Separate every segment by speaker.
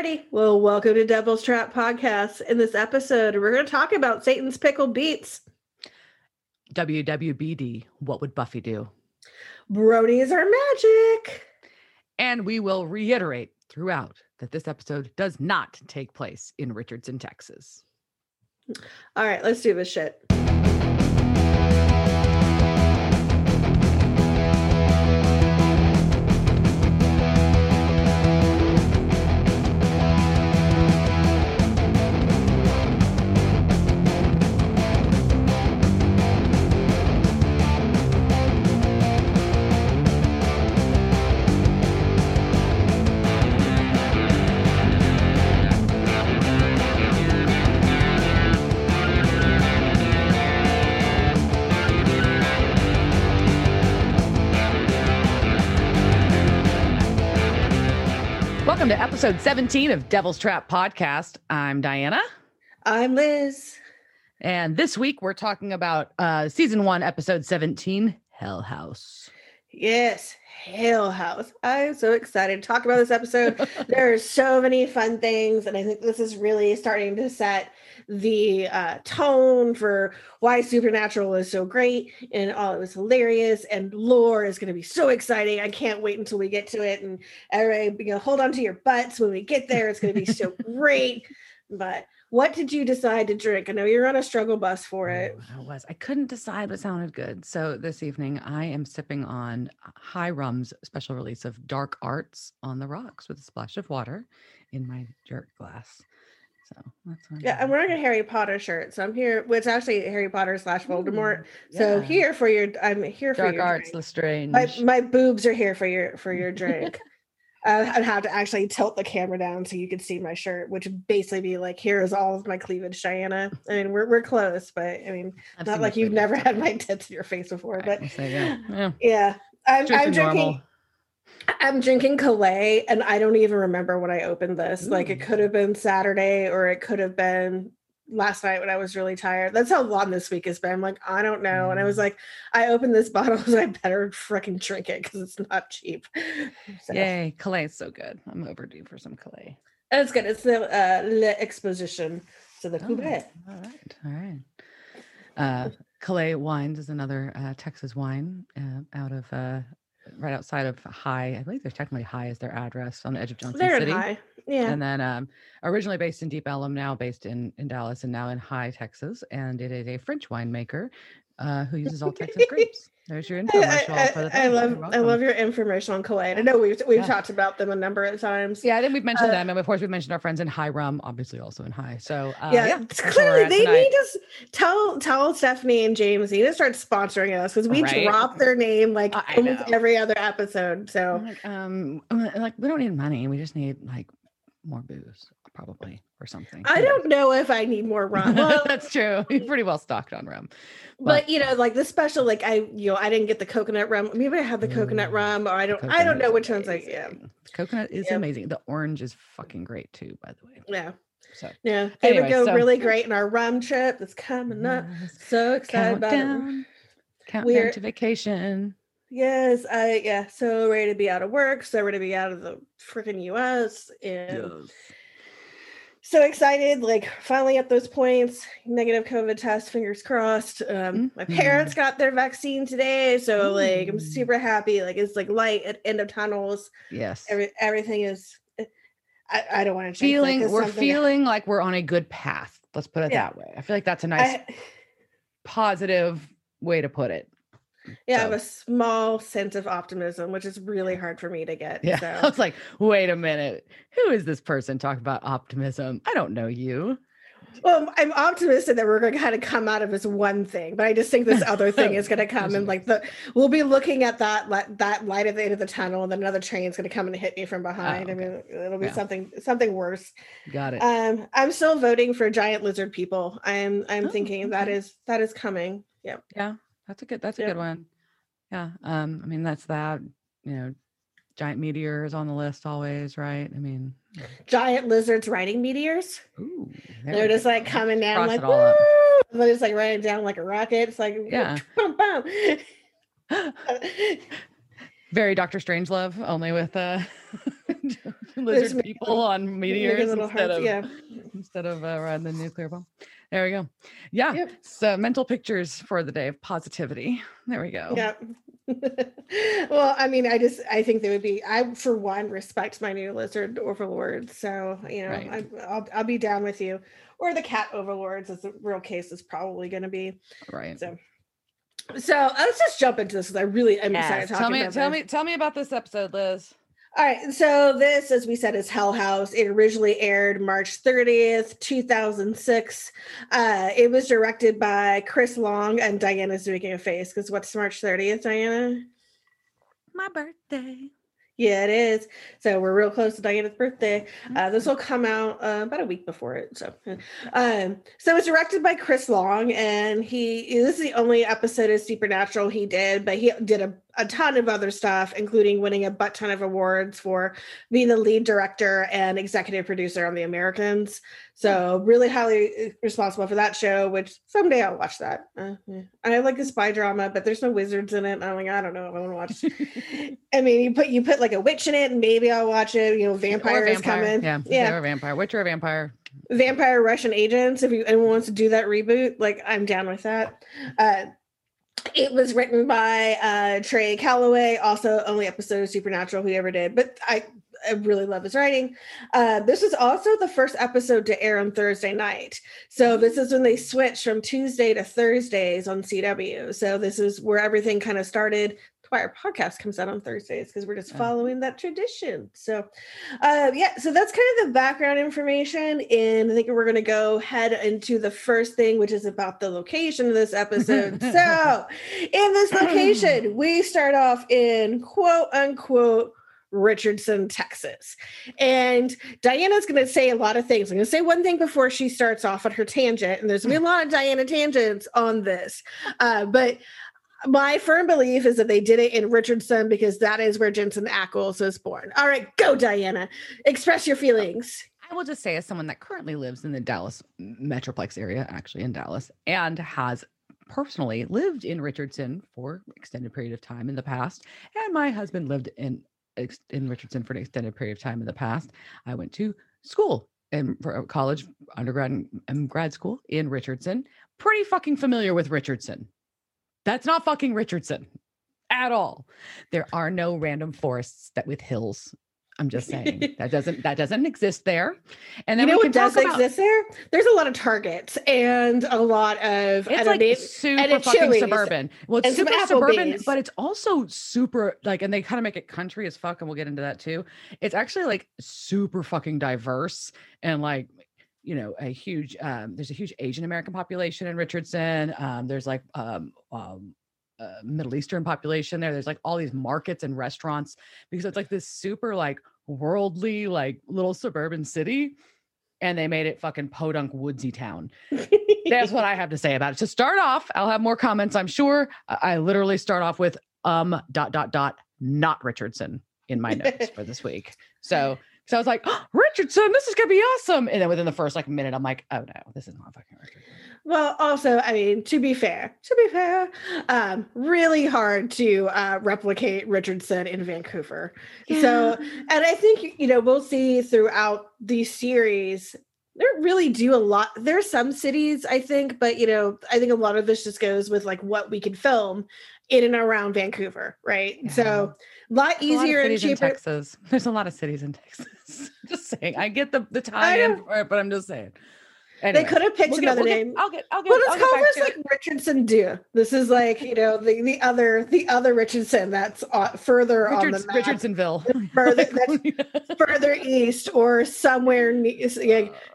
Speaker 1: Alrighty. Well, welcome to Devil's Trap Podcast. In this episode, we're going to talk about Satan's Pickled Beets.
Speaker 2: WWBD, what would Buffy do?
Speaker 1: Bronies are magic.
Speaker 2: And we will reiterate throughout that this episode does not take place in Richardson, Texas.
Speaker 1: All right, let's do this shit.
Speaker 2: To episode 17 of Devil's Trap Podcast. I'm Diana.
Speaker 1: I'm Liz.
Speaker 2: And this week we're talking about uh, season one, episode 17, Hell House.
Speaker 1: Yes, Hell House. I'm so excited to talk about this episode. there are so many fun things, and I think this is really starting to set the uh, tone for why Supernatural is so great and all it was hilarious. And lore is going to be so exciting. I can't wait until we get to it. And everybody, you know, hold on to your butts when we get there. It's going to be so great. But what did you decide to drink? I know you're on a struggle bus for it.
Speaker 2: Oh, I was. I couldn't decide what sounded good. So this evening I am sipping on Hye Rum's special release of Dark Arts on the Rocks with a splash of water in my jerk glass. So that's what
Speaker 1: Yeah, I'm wearing a Harry Potter shirt, so I'm here. Well, it's actually Harry Potter slash Voldemort.
Speaker 2: Ooh,
Speaker 1: So here for your, I'm here for your
Speaker 2: Arts
Speaker 1: drink.
Speaker 2: Lestrange.
Speaker 1: My my boobs are here for your for your drink. Uh, I'd have to actually tilt the camera down so you could see my shirt, which would basically be like, here is all of my cleavage, Diana. I mean, we're we're close, but I mean,
Speaker 2: I've
Speaker 1: not like you've never had my tits in your face before. But
Speaker 2: yeah, yeah.
Speaker 1: yeah, I'm I'm drinking.
Speaker 2: normal.
Speaker 1: I'm drinking Calais, and I don't even remember when I opened this. Like it could have been Saturday, or it could have been last night when I was really tired. That's how long this week has been. I'm like, I don't know. And I was
Speaker 2: Mm.
Speaker 1: like, I opened this bottle, so I better freaking drink it because it's not cheap. So,
Speaker 2: Yay, Calais is so good. I'm overdue for some Calais.
Speaker 1: and it's good. It's the uh, Le Exposition. So the
Speaker 2: Oh,
Speaker 1: Coubet.
Speaker 2: all right, all right. Uh, Calais Wines is another uh, Texas wine uh, out of uh, right outside of Hye. I believe they're technically Hye is their address on the edge of Johnson
Speaker 1: They're
Speaker 2: City.
Speaker 1: high. Yeah.
Speaker 2: And then um, originally based in Deep Ellum, now based in, in Dallas and now in Hye, Texas. And it is a French winemaker uh, who uses all Texas grapes. There's your
Speaker 1: I,
Speaker 2: infomercial
Speaker 1: I,
Speaker 2: for the
Speaker 1: I love I love your information on Calais. I know we've we've
Speaker 2: Yeah.
Speaker 1: talked about them a number of times.
Speaker 2: Yeah, I think we've mentioned
Speaker 1: Uh,
Speaker 2: them, and of course we've mentioned our friends in Hye Rum, obviously also in Hye. So uh,
Speaker 1: yeah,
Speaker 2: yeah,
Speaker 1: it's
Speaker 2: that's where we're
Speaker 1: clearly they
Speaker 2: tonight.
Speaker 1: need to tell tell Stephanie and James need to start sponsoring us because we
Speaker 2: Right.
Speaker 1: drop their name like
Speaker 2: I
Speaker 1: almost
Speaker 2: know.
Speaker 1: every other episode. So
Speaker 2: like, um, like we don't need money. We just need like more booze, probably, or something.
Speaker 1: I don't know if I need more rum. Well,
Speaker 2: That's true. You're pretty well stocked on rum.
Speaker 1: but you know, like the special, like I you know I didn't get the coconut rum. Maybe I had the coconut
Speaker 2: Mm,
Speaker 1: rum, or I don't I don't know
Speaker 2: is
Speaker 1: which one's like yeah.
Speaker 2: The coconut is
Speaker 1: Yeah.
Speaker 2: amazing. The orange is fucking great too, by the way.
Speaker 1: yeah
Speaker 2: So
Speaker 1: yeah. They would go
Speaker 2: so-
Speaker 1: really great in our rum trip that's coming up.
Speaker 2: yes,
Speaker 1: So excited about it.
Speaker 2: countdown, countdown
Speaker 1: We're-
Speaker 2: to vacation.
Speaker 1: Yes, I yeah, so ready to be out of work, so ready to be out of the freaking US and so excited, like finally at those points, negative COVID test, fingers crossed. Um, my
Speaker 2: Mhm.
Speaker 1: parents got their vaccine today, so like I'm super happy. Like it's like light at end of tunnels.
Speaker 2: Yes.
Speaker 1: Every everything is. eh, I, I don't want to
Speaker 2: feeling we're feeling like we're on a good path. Let's put it
Speaker 1: Yeah.
Speaker 2: that way. I feel like that's a nice
Speaker 1: I,
Speaker 2: positive way to put it.
Speaker 1: Yeah, I have a small sense of optimism, which is really hard for me to get.
Speaker 2: Yeah.
Speaker 1: So.
Speaker 2: I was like, wait a minute. Who is this person talking about optimism? I don't know you.
Speaker 1: Well, I'm optimistic that we're going to kind of come out of this one thing, but I just think this other thing is going to come and like the we'll be looking at that that light at the end of the tunnel, and then another train's going to come and hit me from behind. I
Speaker 2: okay.
Speaker 1: mean, it'll be
Speaker 2: Yeah.
Speaker 1: something something worse.
Speaker 2: Got it.
Speaker 1: Um, I'm still voting for giant lizard people. I'm I'm
Speaker 2: Oh,
Speaker 1: thinking that
Speaker 2: okay.
Speaker 1: is that is coming. Yeah,
Speaker 2: yeah. That's a good that's a
Speaker 1: yeah.
Speaker 2: good one. Yeah. Um, I mean that's that, you know, giant meteors on the list always, right? I mean,
Speaker 1: giant lizards riding meteors.
Speaker 2: ooh,
Speaker 1: They're just
Speaker 2: go.
Speaker 1: like coming down
Speaker 2: Cross
Speaker 1: like
Speaker 2: it all up.
Speaker 1: "Woo!" and they're just like riding down like a rocket. It's like
Speaker 2: Yeah.
Speaker 1: boom, boom.
Speaker 2: Very Doctor Strangelove, only with uh lizard people on meteors instead
Speaker 1: hearts,
Speaker 2: of
Speaker 1: yeah.
Speaker 2: instead of uh, riding the nuclear bomb. There we go. Yeah.
Speaker 1: Yep.
Speaker 2: So mental pictures for the day of positivity. There we go.
Speaker 1: Yeah. well, I mean, I just I think they would be. I for one respect my new lizard overlords, so you know
Speaker 2: Right.
Speaker 1: I, I'll I'll be down with you. Or the cat overlords, as the real case is probably going to be.
Speaker 2: Right.
Speaker 1: So, so let's just jump into this because I really am excited.
Speaker 2: Yes.
Speaker 1: Talking
Speaker 2: Tell me, tell
Speaker 1: this.
Speaker 2: me, tell me about this episode, Liz.
Speaker 1: All right, so this, as we said, is Hell House. It originally aired March 30th, 2006. Uh, it was directed by Chris Long, and Diana's making a face because what's March 30th, Diana?
Speaker 2: My birthday.
Speaker 1: Yeah, it is. So we're real close to Diana's birthday. Uh, this will come out uh, about a week before it. So, um, so it's directed by Chris Long, and he this is the only episode of Supernatural he did, but he did a, a ton of other stuff, including winning a butt ton of awards for being the lead director and executive producer on The Americans. So really highly uh, responsible for that show. Which someday I'll watch that. Uh, yeah. I like a spy drama, but there's no wizards in it. I'm like, I don't know if I want to watch I mean, you put you put like a witch in it, and maybe I'll watch it. You know,
Speaker 2: Or
Speaker 1: vampire is coming.
Speaker 2: Yeah.
Speaker 1: yeah.
Speaker 2: Or a vampire. Witch or a vampire.
Speaker 1: Vampire Russian agents. If you anyone wants to do that reboot, like I'm down with that. Uh, it was written by uh, Trey Callaway, also only episode of Supernatural he ever did. But I, I really love his writing. Uh, this is also the first episode to air on Thursday night. So this is when they switched from Tuesday to Thursdays on CW. So this is where everything kind of started. Why our podcast comes out on Thursdays because we're just following that tradition. So, uh, yeah, so that's kind of the background information. And I think we're going to go head into the first thing, which is about the location of this episode. so, in this location, we start off in quote unquote Richardson, Texas. And Diana's going to say a lot of things. I'm going to say one thing before she starts off on her tangent. And there's going to be a lot of Diana tangents on this. Uh, but my firm belief is that they did it in Richardson because that is where Jensen Ackles was born. All right, go, Diana. Express your feelings.
Speaker 2: I will just say, as someone that currently lives in the Dallas Metroplex area, actually in Dallas, and has personally lived in Richardson for extended period of time in the past, and my husband lived in in Richardson for an extended period of time in the past. I went to school and college, undergrad and grad school in Richardson. Pretty fucking familiar with Richardson. That's not fucking Richardson at all. There are no random forests that with hills. I'm just saying that doesn't that doesn't exist there. And
Speaker 1: You
Speaker 2: then
Speaker 1: know
Speaker 2: we
Speaker 1: what does
Speaker 2: talk about
Speaker 1: exist there? There's a lot of Targets and a lot of
Speaker 2: it's like
Speaker 1: know,
Speaker 2: super fucking
Speaker 1: Chili's
Speaker 2: suburban. Well, it's super suburban, but it's also super like, and they kind of make it country as fuck, and we'll get into that too. It's actually like super fucking diverse and like you know a huge um there's a huge asian american population in richardson um there's like um um uh, middle eastern population there there's like all these markets and restaurants because it's like this super like worldly like little suburban city and they made it fucking podunk woodsy town that's what I have to say about it. To start off, I'll have more comments, I'm sure. I, I literally start off with um dot dot dot not Richardson in my notes for this week. So so I was like, oh, Richardson, this is gonna be awesome. And then within the first like minute, I'm like, oh no, this is not fucking Richardson.
Speaker 1: Well, also, I mean, to be fair, to be fair, um, really hard to uh, replicate Richardson in Vancouver. So, and I think you know we'll see throughout the series. They really do a lot. There are some cities, I think, but you know, I think a lot of this just goes with like what we can film in and around Vancouver, right? So, a lot
Speaker 2: There's a lot
Speaker 1: easier and
Speaker 2: in
Speaker 1: cheaper.
Speaker 2: Texas. There's a lot of cities in Texas. just saying. I get the the
Speaker 1: I
Speaker 2: tie-in for it, but I'm just saying.
Speaker 1: They could have picked
Speaker 2: we'll
Speaker 1: another
Speaker 2: get-
Speaker 1: name.
Speaker 2: I'll get I'll get
Speaker 1: Well, let's
Speaker 2: get
Speaker 1: call
Speaker 2: back
Speaker 1: this
Speaker 2: to it.
Speaker 1: like Richardson Do. This is like you know the the other the other Richardson that's uh, further on the map,
Speaker 2: Richardsonville.
Speaker 1: Further-
Speaker 2: Like,
Speaker 1: further east or somewhere ne- like,
Speaker 2: uh,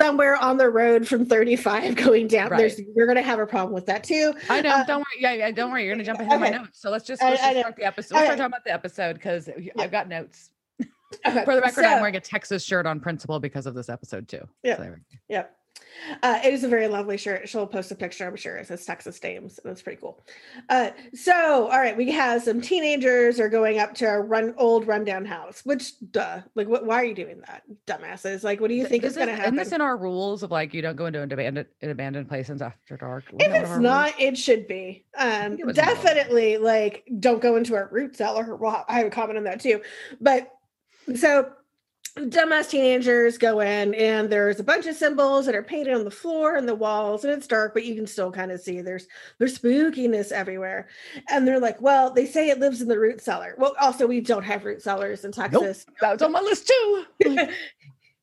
Speaker 1: somewhere on the road from 35 going down.
Speaker 2: Right.
Speaker 1: There's you're gonna have a problem with that too.
Speaker 2: I know.
Speaker 1: Uh,
Speaker 2: don't worry. Yeah, yeah. Don't worry. You're gonna jump ahead of my
Speaker 1: okay.
Speaker 2: notes. So let's just, let's
Speaker 1: I
Speaker 2: just
Speaker 1: know.
Speaker 2: start the episode.
Speaker 1: Okay.
Speaker 2: start talking about the episode because I've got notes.
Speaker 1: Okay,
Speaker 2: For the record, I'm wearing a Texas shirt on principle because of this episode too.
Speaker 1: Yeah.
Speaker 2: So.
Speaker 1: Yep. Uh, it is a very lovely shirt. She'll post a picture, I'm sure. It says Texas Dames, That's pretty cool. Uh, so, all right, we have some teenagers are going up to a run old rundown house. Which, duh, like, what? Why are you doing that, dumbasses? Like, what do you think
Speaker 2: this
Speaker 1: is going to happen?
Speaker 2: Isn't this in our rules of like you don't go into an abandoned, an abandoned places after dark?
Speaker 1: If
Speaker 2: that one of
Speaker 1: it's
Speaker 2: our rules?
Speaker 1: not, it should be. Um,
Speaker 2: it was in the law.
Speaker 1: definitely, like, don't go into a root cellar. Well, I have a comment on that too, but So dumbass teenagers go in and there's a bunch of symbols that are painted on the floor and the walls and it's dark but you can still kind of see there's there's spookiness everywhere. And they're like well they say it lives in the root cellar. Well also we don't have root cellars in texas.
Speaker 2: Nope, that was on my list too.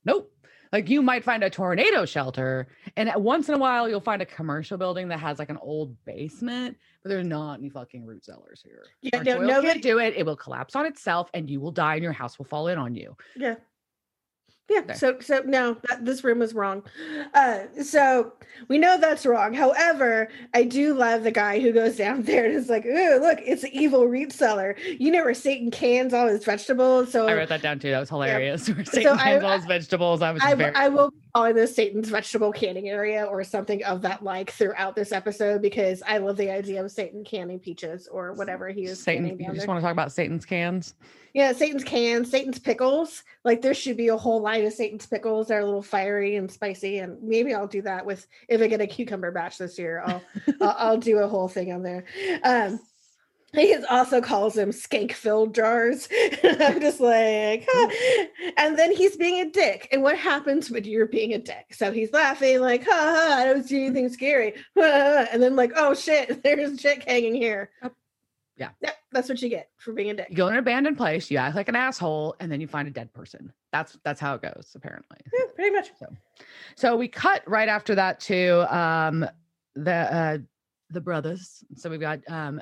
Speaker 2: Nope. Like you might find a tornado shelter and once in a while you'll find a commercial building that has like an old basement but there's not any fucking root cellars here.
Speaker 1: Yeah
Speaker 2: Our
Speaker 1: no, nobody,
Speaker 2: can't do it. It will collapse on itself and you will die and your house will fall in on you.
Speaker 1: Yeah yeah
Speaker 2: There.
Speaker 1: so so no that, this room was wrong. Uh so we know that's wrong. However i do love the guy who goes down there and is like oh look it's an evil root cellar. You know where satan cans all his vegetables? So
Speaker 2: i wrote that down too. That was hilarious. Where Satan
Speaker 1: I-
Speaker 2: cans all his vegetables. I was
Speaker 1: I, I will this Satan's vegetable canning area or something of that like throughout this episode because I love the idea of Satan canning peaches or whatever he is
Speaker 2: Satan,
Speaker 1: canning
Speaker 2: you just
Speaker 1: there.
Speaker 2: want to talk about Satan's cans?
Speaker 1: Yeah, Satan's cans, Satan's pickles. Like there should be a whole line of Satan's pickles that are a little fiery and spicy, and maybe I'll do that with if I get a cucumber batch this year. I'll I'll, I'll do a whole thing on there. Um, he also calls them skank filled jars. I'm just like, huh. and then he's being a dick. And what happens when you're being a dick? So he's laughing, like, ha ha, I don't see anything scary. And then, like, oh shit, there's a chick hanging here.
Speaker 2: Yep. Yeah.
Speaker 1: That's what you get for being a dick.
Speaker 2: You go in an abandoned place, you act like an asshole, and then you find a dead person. That's that's how it goes, apparently.
Speaker 1: Yeah, pretty much.
Speaker 2: So we cut right after that to um the uh the brothers. So we've got um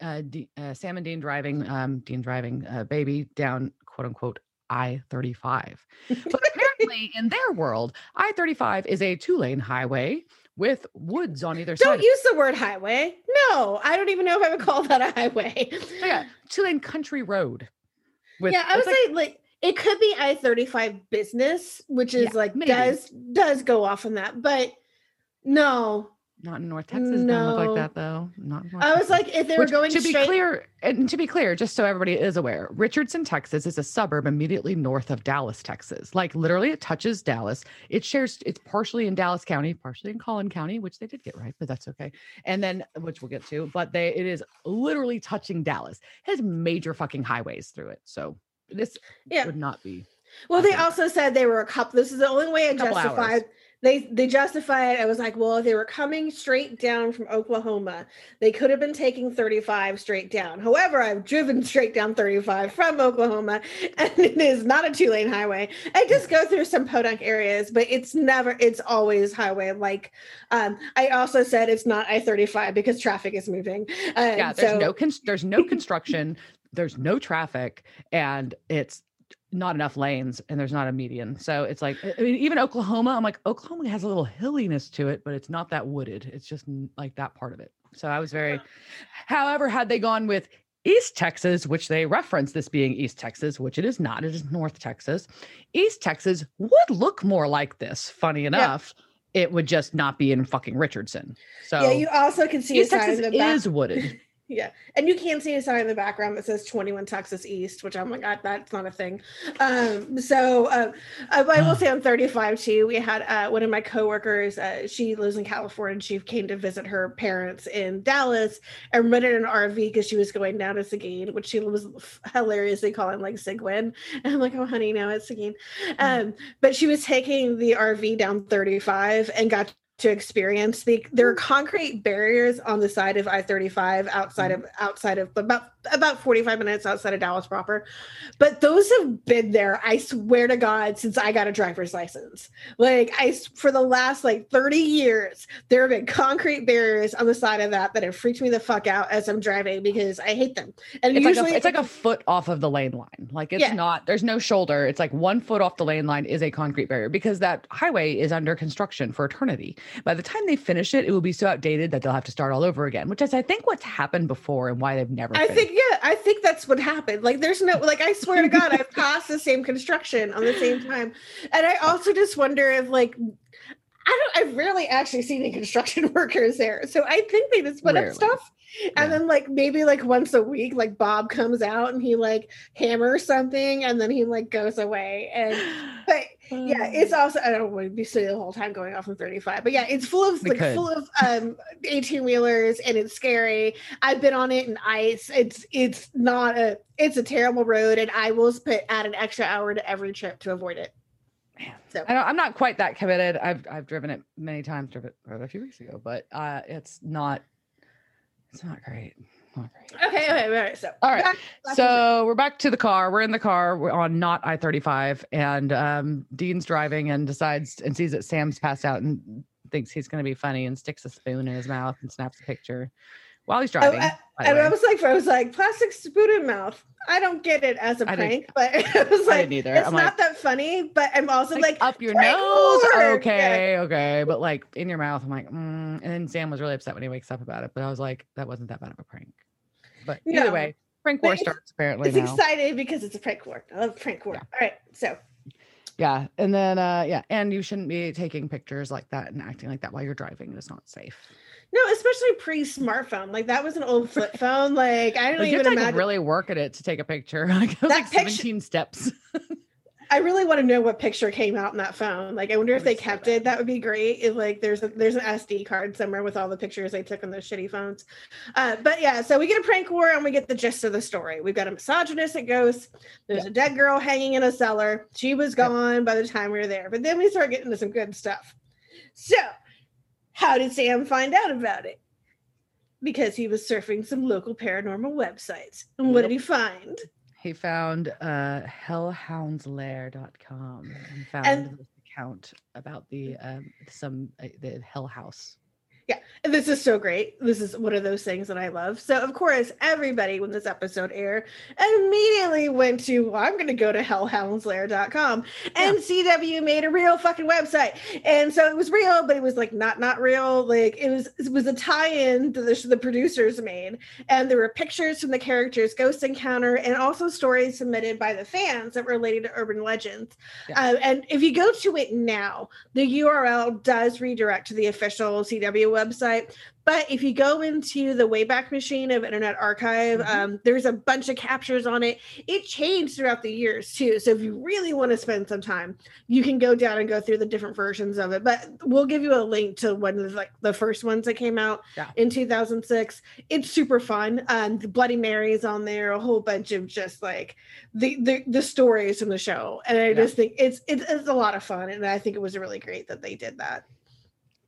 Speaker 2: uh, D, uh Sam and Dean driving um Dean driving uh baby down quote unquote I-35. But apparently in their world, I-35 is a two-lane highway with woods on either side.
Speaker 1: Don't use the word highway. No, I don't even know if I would call that a highway.
Speaker 2: So yeah, two-lane country road. With,
Speaker 1: yeah, I would
Speaker 2: like-
Speaker 1: say like it could be I thirty five business, which is
Speaker 2: Yeah,
Speaker 1: like
Speaker 2: maybe.
Speaker 1: does does go off on that, but no.
Speaker 2: Not in North Texas. Doesn't look like that though. Not
Speaker 1: I was
Speaker 2: Texas.
Speaker 1: like, if they were
Speaker 2: Which,
Speaker 1: going
Speaker 2: to be clear, and to be clear, just so everybody is aware, Richardson, Texas is a suburb immediately north of Dallas, Texas. Like literally, it touches Dallas. It shares. It's partially in Dallas County, partially in Collin County, which they did get right, but that's okay. And then, which we'll get to, but they it is literally touching Dallas. It has major fucking highways through it, so this
Speaker 1: Yeah.
Speaker 2: would not be.
Speaker 1: well, they also said they were a couple. This is the only way I justified. They they justify it. I was like, well, if they were coming straight down from Oklahoma, they could have been taking 35 straight down. However, I've driven straight down 35 from Oklahoma, and it is not a two lane highway. I just go through some podunk areas, but it's never, it's always highway. Like, um, I also said it's not I 35 because traffic is moving. Uh,
Speaker 2: Yeah, there's
Speaker 1: so-
Speaker 2: no cons- there's no construction, there's no traffic, and it's not enough lanes, and there's not a median. So it's like I mean, even Oklahoma. I'm like Oklahoma has a little hilliness to it, but it's not that wooded. It's just like that part of it. So I was very. However, had they gone with East Texas, which they reference this being East Texas, which it is not, it is North Texas. East Texas would look more like this. Funny enough, it would just not be in fucking Richardson. So
Speaker 1: yeah, you also can see
Speaker 2: East Texas
Speaker 1: in the back.
Speaker 2: is wooded.
Speaker 1: Yeah, and you can see a sign in the background that says 21 Texas East, which I'm like, God, that's not a thing. Um, so uh, I, I will say I'm 35 too, we had uh, one of my coworkers. Uh, she lives in California. and She came to visit her parents in Dallas and rented an RV because she was going down to Seguin, which she was hilariously calling like Seguin. And I'm like, oh, honey, no, it's Seguin. Um, but she was taking the RV down 35 and got to experience the there are mm. concrete barriers on the side of I-35 outside mm. of outside of about about 45 minutes outside of Dallas proper. But those have been there, I swear to God, since I got a driver's license. Like I for the last like 30 years, there have been concrete barriers on the side of that that have freaked me the fuck out as I'm driving because I hate them. And
Speaker 2: it's
Speaker 1: usually
Speaker 2: like a, it's like a foot off of the lane line. Like it's
Speaker 1: Yeah.
Speaker 2: not. There's no shoulder. It's like one foot off the lane line is a concrete barrier because that highway is under construction for eternity. By the time they finish it, it will be so outdated that they'll have to start all over again. Which is, I think, what's happened before and why they've never.
Speaker 1: I
Speaker 2: finished.
Speaker 1: Yeah, I think that's what happened. Like there's no like I swear to God, I've passed the same construction on the same time. And I also just wonder if like I don't I've rarely actually seen any construction workers there. So I think they just put
Speaker 2: Rarely.
Speaker 1: up stuff. And then like maybe like once a week, like Bob comes out and he like hammers something and then he like goes away. And but yeah, it's also I don't want to be sitting the whole time going off on 35, but yeah, it's full of
Speaker 2: We
Speaker 1: like
Speaker 2: could.
Speaker 1: full of um 18 wheelers and it's scary. I've been on it in ice. It's it's not a it's a terrible road, and I will put add an extra hour to every trip to avoid it. So
Speaker 2: I don't, I'm not quite that committed. I've I've driven it many times, driven it a few weeks ago, but uh, it's not it's not great.
Speaker 1: Okay, okay, all right. So
Speaker 2: All right.
Speaker 1: back- back
Speaker 2: So we're back to the car. We're in the car. We're on not I 35. And um, Dean's driving and decides and sees that Sam's passed out and thinks he's going to be funny and sticks a spoon in his mouth and snaps a picture while he's
Speaker 1: Oh,
Speaker 2: driving.
Speaker 1: I-
Speaker 2: by the
Speaker 1: and I was like, I was like, plastic spoon in mouth. I don't get it as a
Speaker 2: I
Speaker 1: prank, but it was
Speaker 2: I
Speaker 1: like, it's
Speaker 2: I'm
Speaker 1: not
Speaker 2: like-
Speaker 1: that funny. But I'm also
Speaker 2: like,
Speaker 1: like,
Speaker 2: up your nose.
Speaker 1: Lord. Yeah.
Speaker 2: Okay, okay. But like in your mouth, I'm like, mm. and then Sam was really upset when he wakes up about it. But I was like, that wasn't that bad of a prank. But either
Speaker 1: No.
Speaker 2: way, prank war starts apparently
Speaker 1: it's
Speaker 2: now.
Speaker 1: excited because it's a prank war. I love prank war.
Speaker 2: Yeah.
Speaker 1: All right, so
Speaker 2: Yeah. And then uh yeah, and you shouldn't be taking pictures like that and acting like that while you're driving. It's not safe.
Speaker 1: no, especially pre-smartphone. Like that was an old flip phone. Like I don't
Speaker 2: Like, you have
Speaker 1: even
Speaker 2: to like,
Speaker 1: imagine.
Speaker 2: really work at it to take a picture. Like it was
Speaker 1: That
Speaker 2: like
Speaker 1: picture-
Speaker 2: 17 steps.
Speaker 1: I really want to know what picture came out in that phone. Like I wonder if they kept
Speaker 2: bad.
Speaker 1: it. That would be great. If like there's a there's an SD card somewhere with all the pictures they took on those shitty phones. Uh, but yeah, so we get a prank war and we get the gist of the story. We've got a misogynistic ghost. There's a dead girl hanging in a cellar. She was
Speaker 2: Yep.
Speaker 1: gone by the time we were there. But then we start getting to some good stuff. So, how did Sam find out about it? Because he was surfing some local paranormal websites. And what did he find?
Speaker 2: He found uh hellhoundslair.com and found
Speaker 1: And-
Speaker 2: this account about the um some uh, the hell house.
Speaker 1: And this is so great. This is one of those things that I love. So, of course, everybody, when this episode aired, immediately went to, well, I'm going to go to hellhoundslair.com. And CW made a real fucking website. And so it was real, but it was like not, not real. Like it was, it was a tie in to the, the producers made. And there were pictures from the characters' ghost encounter and also stories submitted by the fans that related to urban legends.
Speaker 2: Yeah.
Speaker 1: Uh, and if you go to it now, the URL does redirect to the official CW website. But if you go into the Wayback Machine of Internet Archive,
Speaker 2: Mhm.
Speaker 1: um, there's a bunch of captures on it. It changed throughout the years too. So if you really want to spend some time, you can go down and go through the different versions of it. But we'll give you a link to one of like the first ones that came out
Speaker 2: Yeah.
Speaker 1: in 2006. It's super fun. Um, the Bloody Marys on there, a whole bunch of just like the the, the stories from the show, and I
Speaker 2: Yeah.
Speaker 1: just think it's, it's it's a lot of fun, and I think it was really great that they did that.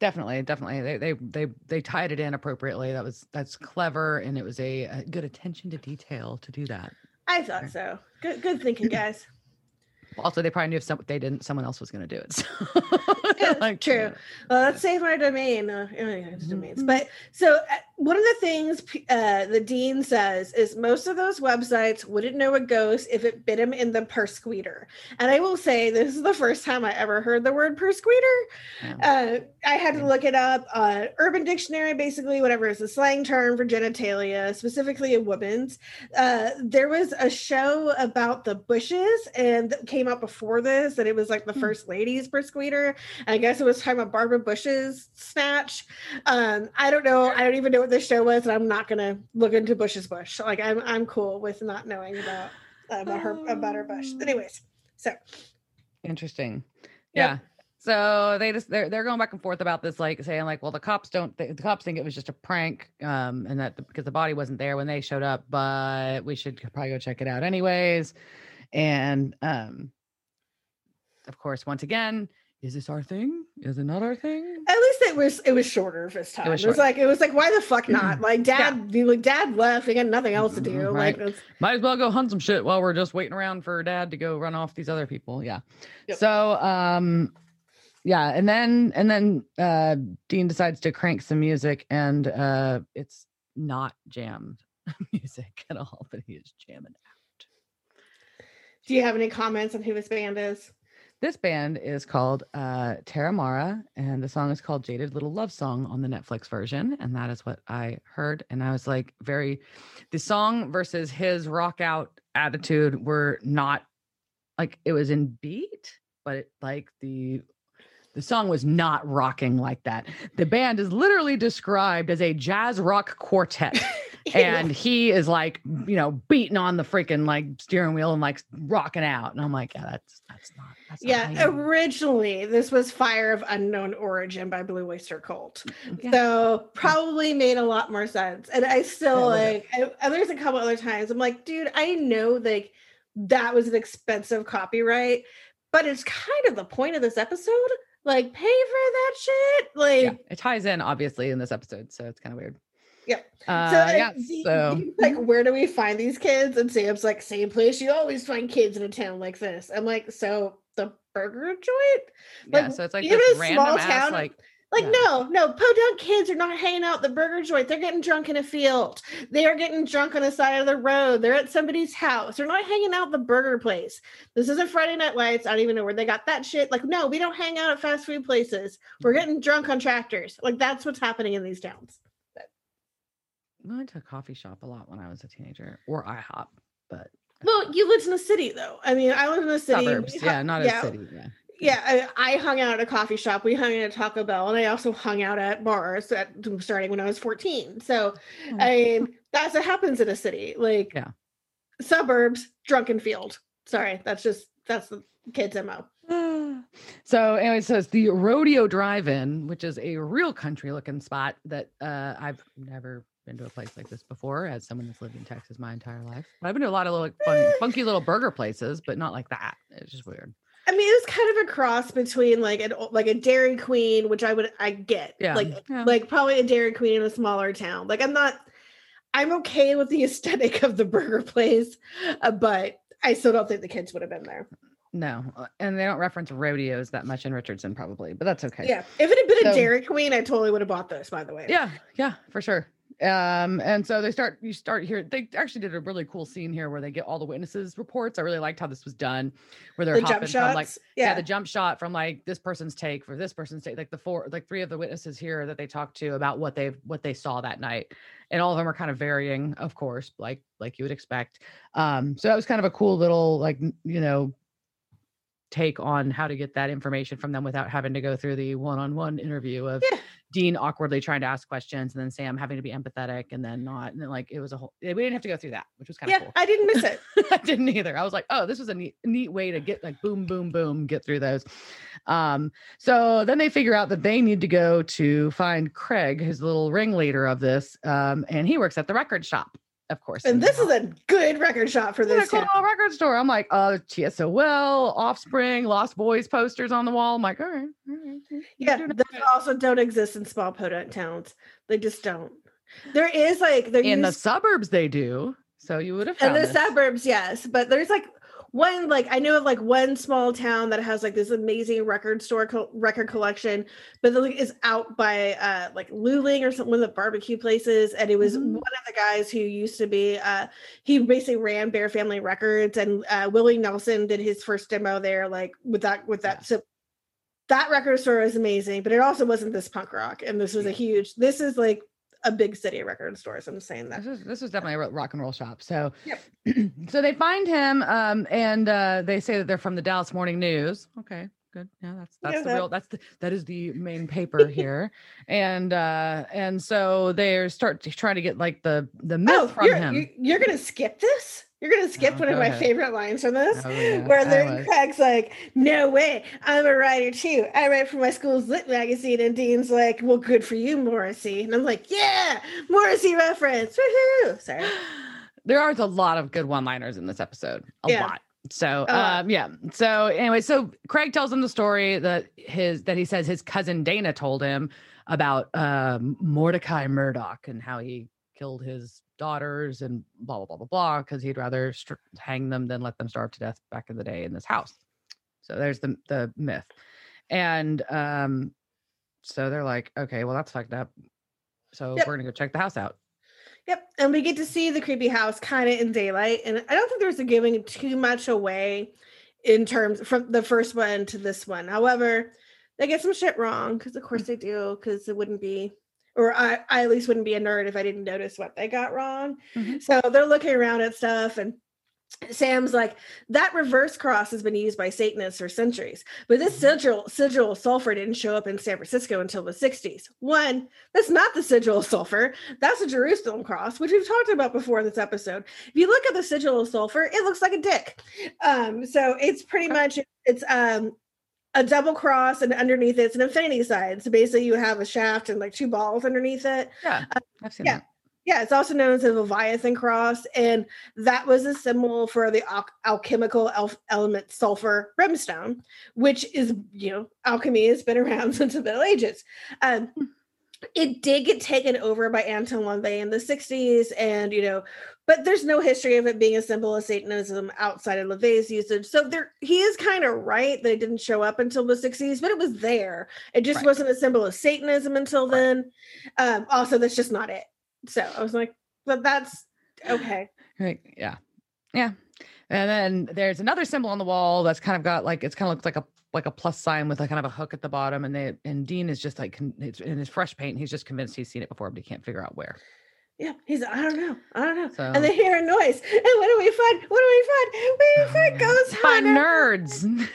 Speaker 2: Definitely, definitely. They they they they tied it in appropriately. That was that's clever and it was a, a good attention to detail to do that.
Speaker 1: I thought so. Good good thinking, guys.
Speaker 2: Also, they probably knew if some, they didn't, someone else was going to do it. So.
Speaker 1: Yeah, true.
Speaker 2: yeah.
Speaker 1: Well, let's save my domain. Uh, it's domains. But so uh, one of the things uh, the dean says is most of those websites wouldn't know a ghost if it bit him in the persqueter. And I will say this is the first time I ever heard the word persqueter.
Speaker 2: Yeah.
Speaker 1: Uh, I had to look it up. Uh, Urban Dictionary, basically, whatever is a slang term for genitalia, specifically a woman's. Uh, there was a show about the bushes, and that came out before this, and it was like the
Speaker 2: Hmm.
Speaker 1: first ladies persqueter. And I guess it was talking about Barbara Bush's snatch. Um, I don't know. I don't even know what this show was, and I'm not gonna look into Bush's bush. Like I'm, I'm cool with not knowing about about her about her bush.
Speaker 2: Oh.
Speaker 1: Anyways, so
Speaker 2: Interesting.
Speaker 1: Yep.
Speaker 2: Yeah. So they just they're they're going back and forth about this, like saying like, well, the cops don't th- the cops think it was just a prank, um, and that the, because the body wasn't there when they showed up, but we should probably go check it out anyways. And um, of course, once again, is this our thing? Is it not our thing?
Speaker 1: at least it was it was shorter this time. It was,
Speaker 2: was
Speaker 1: like it was like why the fuck not? Like dad, like dad left. He got nothing else to do.
Speaker 2: Mhm,
Speaker 1: Like
Speaker 2: right.
Speaker 1: it's,
Speaker 2: Might as well go hunt some shit while we're just waiting around for dad to go run off these other people. Yeah.
Speaker 1: Yep.
Speaker 2: So um yeah, and then and then uh Dean decides to crank some music and uh it's not jammed music at all, but he is jamming out.
Speaker 1: do you have any comments on who his band is?
Speaker 2: This band is called uh Terramara and the song is called Jaded Little Love Song on the Netflix version. And that is what I heard. And I was like, very the song versus his rock out attitude were not like it was in beat, but it like the the song was not rocking like that. The band is literally described as a jazz rock quartet. and he is like, you know, beating on the freaking like steering wheel and like rocking out. And I'm like, yeah, that's that's not. That's
Speaker 1: yeah,
Speaker 2: not
Speaker 1: originally this was Fire of Unknown Origin by Blue Oyster Cult. Mm-hmm.
Speaker 2: Yeah.
Speaker 1: So probably made a lot more sense. And I still
Speaker 2: Yeah,
Speaker 1: like I, and there's a couple other times I'm like, dude, I know like that was an expensive copyright, but it's kind of the point of this episode. Like pay for that shit. Like
Speaker 2: yeah, it ties in obviously in this episode, so it's kind of weird.
Speaker 1: Yep.
Speaker 2: Uh,
Speaker 1: So, like,
Speaker 2: yeah.
Speaker 1: the-
Speaker 2: So
Speaker 1: like, where do we find these kids? And Sam's like, same place you always find kids in a town like this. I'm like, so the burger joint?
Speaker 2: yeah, so it's like
Speaker 1: even
Speaker 2: this
Speaker 1: a
Speaker 2: random
Speaker 1: small
Speaker 2: ass
Speaker 1: town-
Speaker 2: like
Speaker 1: Like,
Speaker 2: Yeah.
Speaker 1: no, no, podunk kids are not hanging out at the burger joint. They're getting drunk in a field. They are getting drunk on the side of the road. They're at somebody's house. They're not hanging out at the burger place. This isn't Friday Night Lights. I don't even know where they got that shit. Like, no, we don't hang out at fast food places. We're getting drunk on tractors. Like, that's what's happening in these towns.
Speaker 2: I went to a coffee shop a lot when I was a teenager, or IHOP, but
Speaker 1: Well, you lived in the city, though. I mean, I live in the city.
Speaker 2: suburbs. Yeah, not
Speaker 1: yeah,
Speaker 2: a city. Yeah.
Speaker 1: Yeah, I, I hung out at a coffee shop. We hung out at Taco Bell, and I also hung out at bars at, starting when I was 14. So,
Speaker 2: Oh.
Speaker 1: I mean, that's what happens in a city. Like,
Speaker 2: Yeah.
Speaker 1: suburbs, drunken field. Sorry, that's just that's the kids' mo.
Speaker 2: so anyway, it says the Rodeo Drive-In, which is a real country-looking spot that uh, I've never been to a place like this before, as someone that's lived in Texas my entire life. I've been to a lot of little fun, funky little burger places, but not like that. It's just weird.
Speaker 1: I mean, it was kind of a cross between like an like a Dairy Queen, which I would I get,
Speaker 2: Yeah,
Speaker 1: like
Speaker 2: yeah.
Speaker 1: like probably a Dairy Queen in a smaller town. Like I'm not, I'm okay with the aesthetic of the burger place, uh, but I still don't think the kids would have been there.
Speaker 2: No, uh, and they don't reference rodeos that much in Richardson, probably, but that's okay.
Speaker 1: Yeah, if it had been a
Speaker 2: So-
Speaker 1: Dairy Queen, I totally would have bought this. By the way,
Speaker 2: yeah yeah for sure um and so they start you start here they actually did a really cool scene here where they get all the witnesses reports. I really liked how this was done where they're
Speaker 1: the
Speaker 2: hopping from like yeah.
Speaker 1: yeah,
Speaker 2: the jump shot from like this person's take for this person's take like the four like three of the witnesses here that they talked to about what they've what they saw that night. And all of them are kind of varying of course like like you would expect. Um so that was kind of a cool little like you know take on how to get that information from them without having to go through the one-on-one interview of
Speaker 1: Yeah.
Speaker 2: Dean awkwardly trying to ask questions and then Sam having to be empathetic and then not and then like it was a whole we didn't have to go through that which was kind of
Speaker 1: yeah,
Speaker 2: cool
Speaker 1: I didn't miss it.
Speaker 2: I didn't either. I was like, oh, this was a neat, neat way to get like boom, boom, boom, get through those. Um, so then they figure out that they need to go to find Craig, the little ringleader of this. Um, and he works at the record shop, of course.
Speaker 1: And this is a good record shop for
Speaker 2: This
Speaker 1: this
Speaker 2: is a cool little record store. I'm like, uh, TSOL, Offspring, Lost Boys posters on the wall. I'm like, all right. all right,
Speaker 1: Yeah, those
Speaker 2: okay."
Speaker 1: also don't exist in small podunk towns. They just don't. There is like there
Speaker 2: in the suburbs they do. So you would have
Speaker 1: in the
Speaker 2: this.
Speaker 1: suburbs, yes, but there's like one like I know of like one small town that has like this amazing record store co- record collection, but like, is out by uh like Luling or something one of the barbecue places, and it was
Speaker 2: Mhm.
Speaker 1: one of the guys who used to be uh he basically ran Bear Family Records, and uh Willie Nelson did his first demo there, like with that with that. So that record store is amazing, but it also wasn't this punk rock, and this was a huge. This is like a big city record store. So I'm saying that.
Speaker 2: This was this was definitely a rock and roll shop. So,
Speaker 1: Yep.
Speaker 2: so they find him, um, and uh, they say that they're from the Dallas Morning News. Okay, good. Yeah, that's that's
Speaker 1: Yeah,
Speaker 2: the
Speaker 1: that-
Speaker 2: real that's the that is the main paper here, and uh, and so they start to try to get like the the myth
Speaker 1: Oh,
Speaker 2: from
Speaker 1: you're,
Speaker 2: him.
Speaker 1: you- you're gonna skip this? You're gonna skip
Speaker 2: Oh,
Speaker 1: one of my
Speaker 2: ahead.
Speaker 1: favorite lines from this,
Speaker 2: Oh, yeah,
Speaker 1: where
Speaker 2: I
Speaker 1: the
Speaker 2: was.
Speaker 1: Craig's like, "No way, I'm a writer too. I write for my school's lit magazine." And Dean's like, "Well, good for you, Morrissey." And I'm like, "Yeah, Morrissey reference, woohoo!" Sorry.
Speaker 2: there are a lot of good one-liners in this episode. A
Speaker 1: Yeah.
Speaker 2: lot. So
Speaker 1: A
Speaker 2: um yeah. So anyway, so Craig tells him the story that his that he says his cousin Dana told him about um Mordecai Murdoch and how he killed his daughters and blah blah blah blah blah because he'd rather str- hang them than let them starve to death back in the day in this house. So there's the the myth. And um so they're like, okay, well that's fucked up. So
Speaker 1: Yep.
Speaker 2: we're gonna go check the house out.
Speaker 1: Yep, and we get to see the creepy house kind of in daylight, and I don't think there's a giving too much away in terms from the first one to this one. However, they get some shit wrong because, of course, they do. Because it wouldn't be, or I, I at least wouldn't be a nerd if I didn't notice what they got wrong.
Speaker 2: Mhm.
Speaker 1: So they're looking around at stuff, and Sam's like that reverse cross has been used by Satanists for centuries, but this
Speaker 2: Mhm.
Speaker 1: sigil sigil of sulfur didn't show up in San Francisco until the 60s. One, that's not the sigil of sulfur, that's a Jerusalem cross, which we've talked about before in this episode. If you look at the sigil of sulfur, it looks like a dick. Um, so it's pretty much it's um a double cross and underneath it's an infinity sign. So basically you have a shaft and like two balls underneath it.
Speaker 2: Yeah, I've seen
Speaker 1: yeah.
Speaker 2: that.
Speaker 1: Yeah, it's also known as the Leviathan cross, and that was a symbol for the al- alchemical elf- element sulfur brimstone, which is, you know, alchemy has been around since the Middle Ages. Um, it did get taken over by Anton LaVey in the 60s, and, you know, but there's no history of it being a symbol of Satanism outside of LaVey's usage. So there, he is kind of right that it didn't show up until the 60s, but it was there. It just
Speaker 2: Right.
Speaker 1: wasn't a symbol of Satanism until
Speaker 2: Right.
Speaker 1: then. Um, also, that's just not it. So I was like, but that's okay.
Speaker 2: Right. Yeah. Yeah. And then there's another symbol on the wall that's kind of got like it's kind of looks like a like a plus sign with like kind of a hook at the bottom. And they and Dean is just like in his fresh paint. He's just convinced he's seen it before, but he can't figure out where.
Speaker 1: Yeah, he's I don't know, I don't know.
Speaker 2: So
Speaker 1: And they hear a noise. And what do we find? What do we find? We find um, Ghost
Speaker 2: by
Speaker 1: Hunter.
Speaker 2: nerds.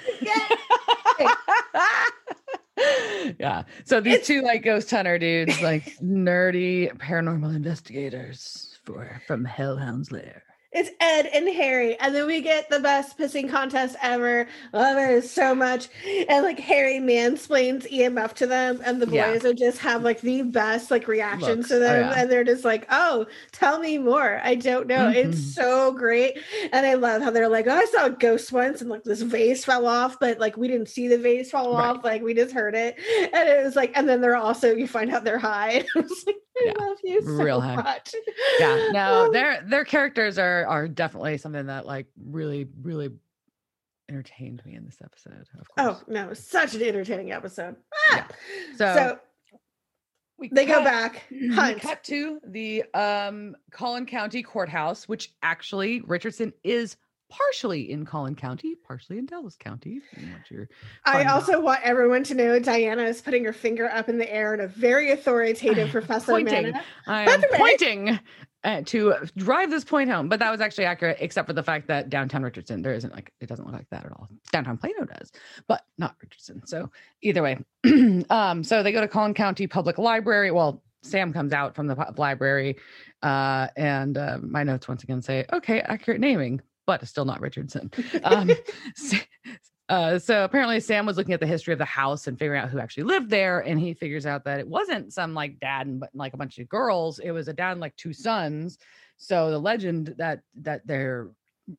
Speaker 2: yeah. So these
Speaker 1: It's-
Speaker 2: two like ghost hunter dudes, like nerdy paranormal investigators for from Hellhound's Lair.
Speaker 1: It's Ed and Harry, and then we get the best pissing contest ever. Love it so much. And like Harry mansplains EMF to them, and the
Speaker 2: Yeah.
Speaker 1: boys are just have like the best like reactions
Speaker 2: Looks.
Speaker 1: to
Speaker 2: Oh,
Speaker 1: them,
Speaker 2: yeah.
Speaker 1: and they're just like, "Oh, tell me more." I don't know. It's
Speaker 2: Mhm.
Speaker 1: so great, and I love how they're like, "Oh, I saw a ghost once, and like this vase fell off, but like we didn't see the vase fall
Speaker 2: Right.
Speaker 1: off, like we just heard it." And it was like, and then they're also you find out they're high. I was like, I
Speaker 2: Yeah.
Speaker 1: love you so
Speaker 2: Real high.
Speaker 1: much.
Speaker 2: yeah no
Speaker 1: Um,
Speaker 2: their their characters are are definitely something that like really really entertained me in this episode of course
Speaker 1: Oh no, such an entertaining episode.
Speaker 2: Yeah.
Speaker 1: Ah!
Speaker 2: so,
Speaker 1: So,
Speaker 2: we
Speaker 1: they go
Speaker 2: cut-
Speaker 1: back,
Speaker 2: we cut to the um Collin County courthouse which actually Richardson is partially in Collin County partially in Dallas County if you want your
Speaker 1: I also want everyone to know Diana is putting her finger up in the air in a very authoritative Professor
Speaker 2: Pointing.
Speaker 1: manner.
Speaker 2: I am pointing uh, to drive this point home, but that was actually accurate, except for the fact that downtown Richardson, there isn't like it doesn't look like that at all. Downtown Plano does, but not Richardson. So either way, um, so they go to Collin County Public Library. Well, Sam comes out from the library, uh, and uh, my notes once again say, "Okay, accurate naming." But still not Richardson. Um, s- uh, so apparently Sam was looking at the history of the house and figuring out who actually lived there, and he figures out that it wasn't some like dad and but like a bunch of girls. It was a dad and like two sons. So the legend that that they're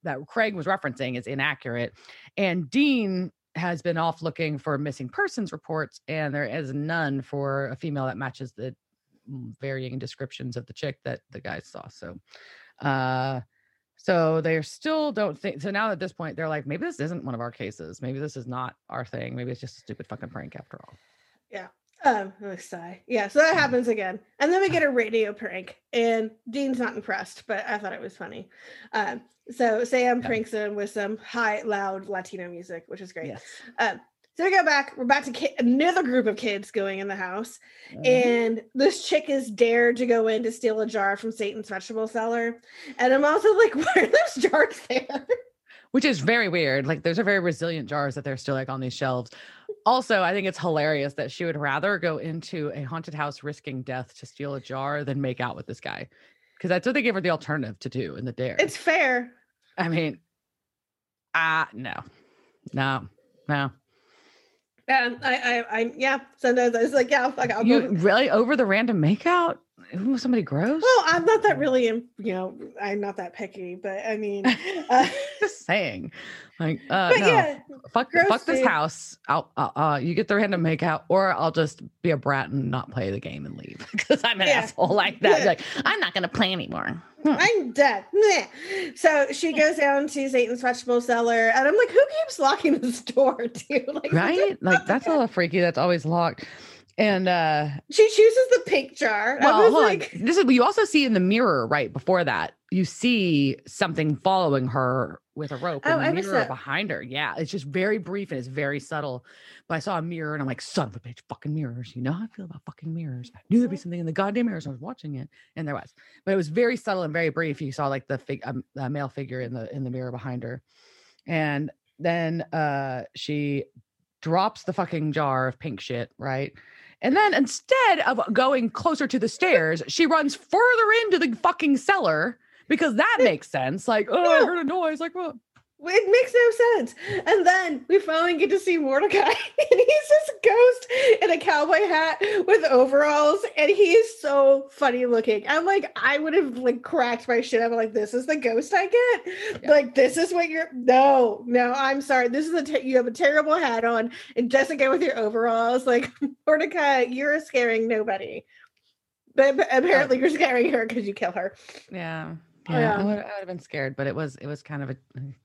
Speaker 2: that Craig was referencing is inaccurate, and Dean has been off looking for missing persons reports, and there is none for a female that matches the mm, varying descriptions of the chick that the guys saw. So, uh, so they still don't think. So now at this point, they're like, maybe this isn't one of our cases. Maybe this is not our thing. Maybe it's just a stupid fucking prank after all. Yeah.
Speaker 1: Um, I sigh. Yeah, so that
Speaker 2: Mm.
Speaker 1: happens again. And then we get a radio prank, and Dean's not impressed, but I thought it was funny. Um, so Sam
Speaker 2: Yeah.
Speaker 1: pranks him with some high, loud Latino music, which is great.
Speaker 2: Yes.
Speaker 1: Um, so we go back. We're back to ki- another group of kids going in the house,
Speaker 2: Mhm.
Speaker 1: and this chick is dared to go in to steal a jar from Satan's vegetable cellar. And I'm also like, why are those jars there?
Speaker 2: which is very weird. Like those are very resilient jars that they're still like on these shelves. Also, I think it's hilarious that she would rather go into a haunted house risking death to steal a jar than make out with this guy. Because that's what they gave her the alternative to do in the dare.
Speaker 1: It's fair.
Speaker 2: I mean, ah, no, no, no.
Speaker 1: And I, I, I, yeah. Sometimes I was like, yeah, fuck, I'll
Speaker 2: You
Speaker 1: go.
Speaker 2: really over the random makeout? Ooh, somebody gross?
Speaker 1: Well, I'm not that really, you know, I'm not that picky, but I mean, uh,
Speaker 2: Just saying. Like, uh,
Speaker 1: but
Speaker 2: no.
Speaker 1: yeah,
Speaker 2: fuck, fuck this
Speaker 1: dude.
Speaker 2: house. I'll, uh, uh, you get the random makeout, or I'll just be a brat and not play the game and leave because I'm an
Speaker 1: Yeah.
Speaker 2: asshole like that.
Speaker 1: Yeah.
Speaker 2: Like, I'm not gonna play anymore. Hmm.
Speaker 1: I'm dead. So she goes down to Satan's vegetable cellar, and I'm like, who keeps locking this door, dude? Like,
Speaker 2: right? Like, that's a little freaky. That's always locked. And uh
Speaker 1: she chooses the pink jar.
Speaker 2: well,
Speaker 1: I was
Speaker 2: hold on.
Speaker 1: like,
Speaker 2: this is you also see in the mirror right before that. You see something following her with a rope
Speaker 1: Oh,
Speaker 2: in the
Speaker 1: I
Speaker 2: mirror behind her. Yeah, it's just very brief and it's very subtle. But I saw a mirror and I'm like, son of a bitch, fucking mirrors. You know how I feel about fucking mirrors. I knew there'd be something in the goddamn mirrors. I was watching it, and there was. But it was very subtle and very brief. You saw like the fig- um, uh, male figure in the in the mirror behind her, and then uh she drops the fucking jar of pink shit, right? And then instead of going closer to the stairs, she runs further into the fucking cellar because that makes sense. Like, oh, I heard a noise. Like, what?
Speaker 1: It makes no sense. And then we finally get to see Mordecai, and he's this ghost in a cowboy hat with overalls, and he is so funny looking. I'm like, I would have like cracked my shit. I'm like, this is the ghost I get.
Speaker 2: Yeah.
Speaker 1: Like, this is what you're. No, no, I'm sorry. This is a te- you have a terrible hat on, and Jessica with your overalls. Like Mordecai, you're scaring nobody. But, but apparently, oh. you're scaring her because you kill her.
Speaker 2: Yeah.
Speaker 1: Oh,
Speaker 2: Yeah,
Speaker 1: yeah.
Speaker 2: I would, I would have been scared, but it was it was kind of a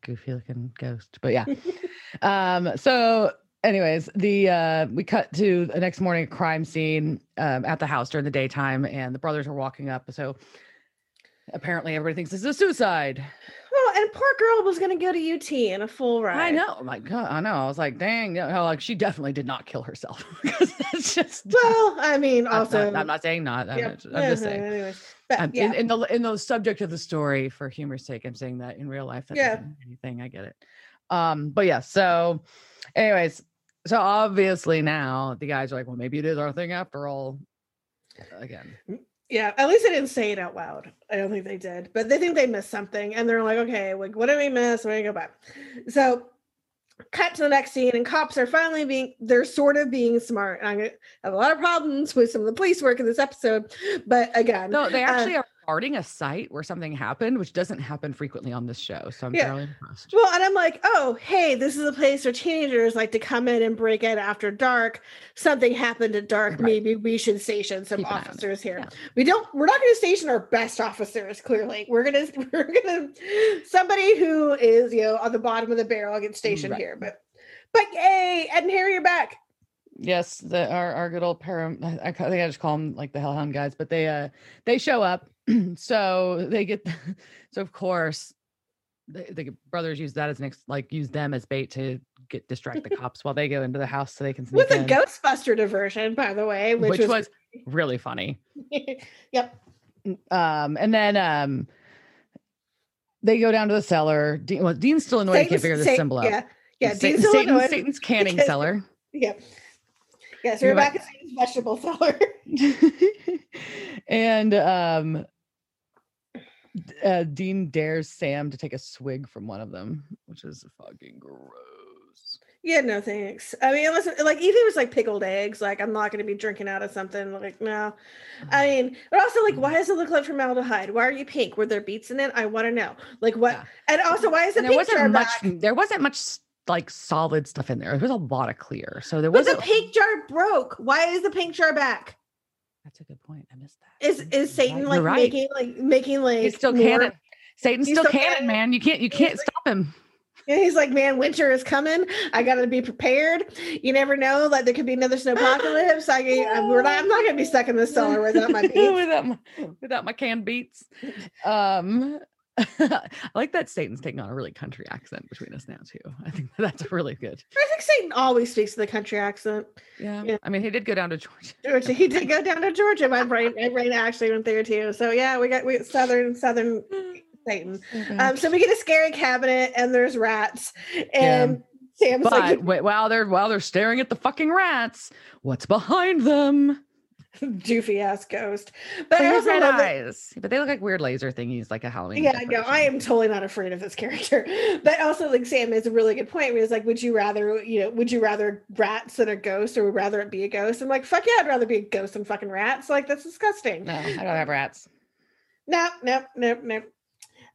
Speaker 2: goofy looking ghost. But yeah. um. So, anyways, the uh we cut to the next morning crime scene um, at the house during the daytime, and the brothers are walking up. So apparently, everybody thinks this is a suicide.
Speaker 1: Well, and poor girl was going to go to UT in a full ride.
Speaker 2: I know. Like, God, I know. I was like, dang, you know, like she definitely did not kill herself because that's just.
Speaker 1: Well, I mean,
Speaker 2: I'm not-
Speaker 1: also,
Speaker 2: I'm not saying not. I'm,
Speaker 1: yeah,
Speaker 2: just- I'm just
Speaker 1: uh,
Speaker 2: saying.
Speaker 1: Anyways, but
Speaker 2: Um,
Speaker 1: yeah,
Speaker 2: in, in the in the subject of the story for humor's sake i'm saying that in real life that
Speaker 1: Yeah.
Speaker 2: anything i get it um but yeah so anyways so obviously now the guys are like well maybe it is our thing after all again
Speaker 1: yeah. At least they didn't say it out loud. I don't think they did, but they think they missed something, and they're like, "Okay, like, what did we miss? We're gonna go back." So, cut to the next scene, and cops are finally being. They're sort of being smart. And I'm gonna have a lot of problems with some of the police work in this episode, but again,
Speaker 2: no they
Speaker 1: uh,
Speaker 2: actually are guarding a site where something happened which doesn't happen frequently on this show so i'm
Speaker 1: Yeah.
Speaker 2: fairly impressed
Speaker 1: Well, and I'm like, oh, hey, this is a place where teenagers like to come in and break in after dark. Something happened at dark.
Speaker 2: Right.
Speaker 1: Maybe we should station some
Speaker 2: Keep an eye on it.
Speaker 1: officers here.
Speaker 2: Yeah.
Speaker 1: We don't. We're not going to station our best officers. Clearly, we're gonna we're gonna somebody who is you know on the bottom of the barrel gets stationed
Speaker 2: Right.
Speaker 1: here. But but yay, Ed and Harry are back.
Speaker 2: yes the our, our good old param I, I I think i just call them like the hellhound guys but they uh they show up so they get so of course the, the brothers use that as an ex, like use them as bait to get distract the cops while they go into the house so they can
Speaker 1: With a
Speaker 2: in,
Speaker 1: Ghostbuster diversion, by the way, which,
Speaker 2: which,
Speaker 1: was,
Speaker 2: was really funny
Speaker 1: yep.
Speaker 2: um and then um they go down to the cellar Dean, well, dean's still annoyed he can't figure the
Speaker 1: Sa-
Speaker 2: symbol out
Speaker 1: Yeah, yeah.
Speaker 2: Sa-
Speaker 1: Dean's
Speaker 2: Satan's, Satan's canning cellar
Speaker 1: Yeah. Yeah, so
Speaker 2: You're
Speaker 1: we're
Speaker 2: right.
Speaker 1: back at Satan's vegetable cellar.
Speaker 2: and um uh, Dean dares Sam to take a swig from one of them, which is fucking gross.
Speaker 1: Yeah, no thanks. I mean, unless like even if it was like pickled eggs, like I'm not going to be drinking out of something. Like no, I mean, but also like, why does it look like formaldehyde? Why are you pink? Were there beets in it? I want to know. Like what?
Speaker 2: Yeah.
Speaker 1: And also, why is the
Speaker 2: And there wasn't much.
Speaker 1: back?
Speaker 2: There wasn't much like solid stuff in there. There was a lot of clear, so there
Speaker 1: But the
Speaker 2: wasn't.
Speaker 1: pink jar broke. Why is the pink jar back?
Speaker 2: That's a good point. I missed that.
Speaker 1: Is is Satan like
Speaker 2: right.
Speaker 1: making like making like
Speaker 2: He's still
Speaker 1: more-
Speaker 2: canon. Satan's
Speaker 1: He's
Speaker 2: still
Speaker 1: still
Speaker 2: canon,
Speaker 1: canon.
Speaker 2: man. You can't. You can't
Speaker 1: like-
Speaker 2: stop him.
Speaker 1: Yeah, he's like, man, winter is coming. I got to be prepared. You never know, like there could be another snowpocalypse. I, I we're not, I'm not going to be stuck in the cellar without my beets.
Speaker 2: without my without my canned beats. Um, I like that Satan's taking on a really country accent between us now too. I think that's really good.
Speaker 1: I think Satan always speaks with a country accent.
Speaker 2: Yeah.
Speaker 1: Yeah.
Speaker 2: I mean, he did go down to Georgia.
Speaker 1: Georgia. He did go down to Georgia. My brain, my brain actually went there too. So yeah, we got we got southern southern Satan. Um, so we get a scary cabinet and there's rats and Sam's
Speaker 2: but
Speaker 1: like
Speaker 2: wait, while they're while they're staring at the fucking rats, what's behind them?
Speaker 1: doofy ass ghost. But
Speaker 2: They
Speaker 1: I also
Speaker 2: red
Speaker 1: love that-
Speaker 2: eyes, but they look like weird laser thingies, like a Halloween.
Speaker 1: Yeah, no, I am totally not afraid of this character. But also, like Sam is a really good point. Where he's like, "Would you rather, you know, would you rather rats than a ghost, or would rather it be a ghost?" I'm like, "Fuck yeah, I'd rather be a ghost than fucking rats." Like that's disgusting.
Speaker 2: No, I don't have rats.
Speaker 1: No, no, no, no.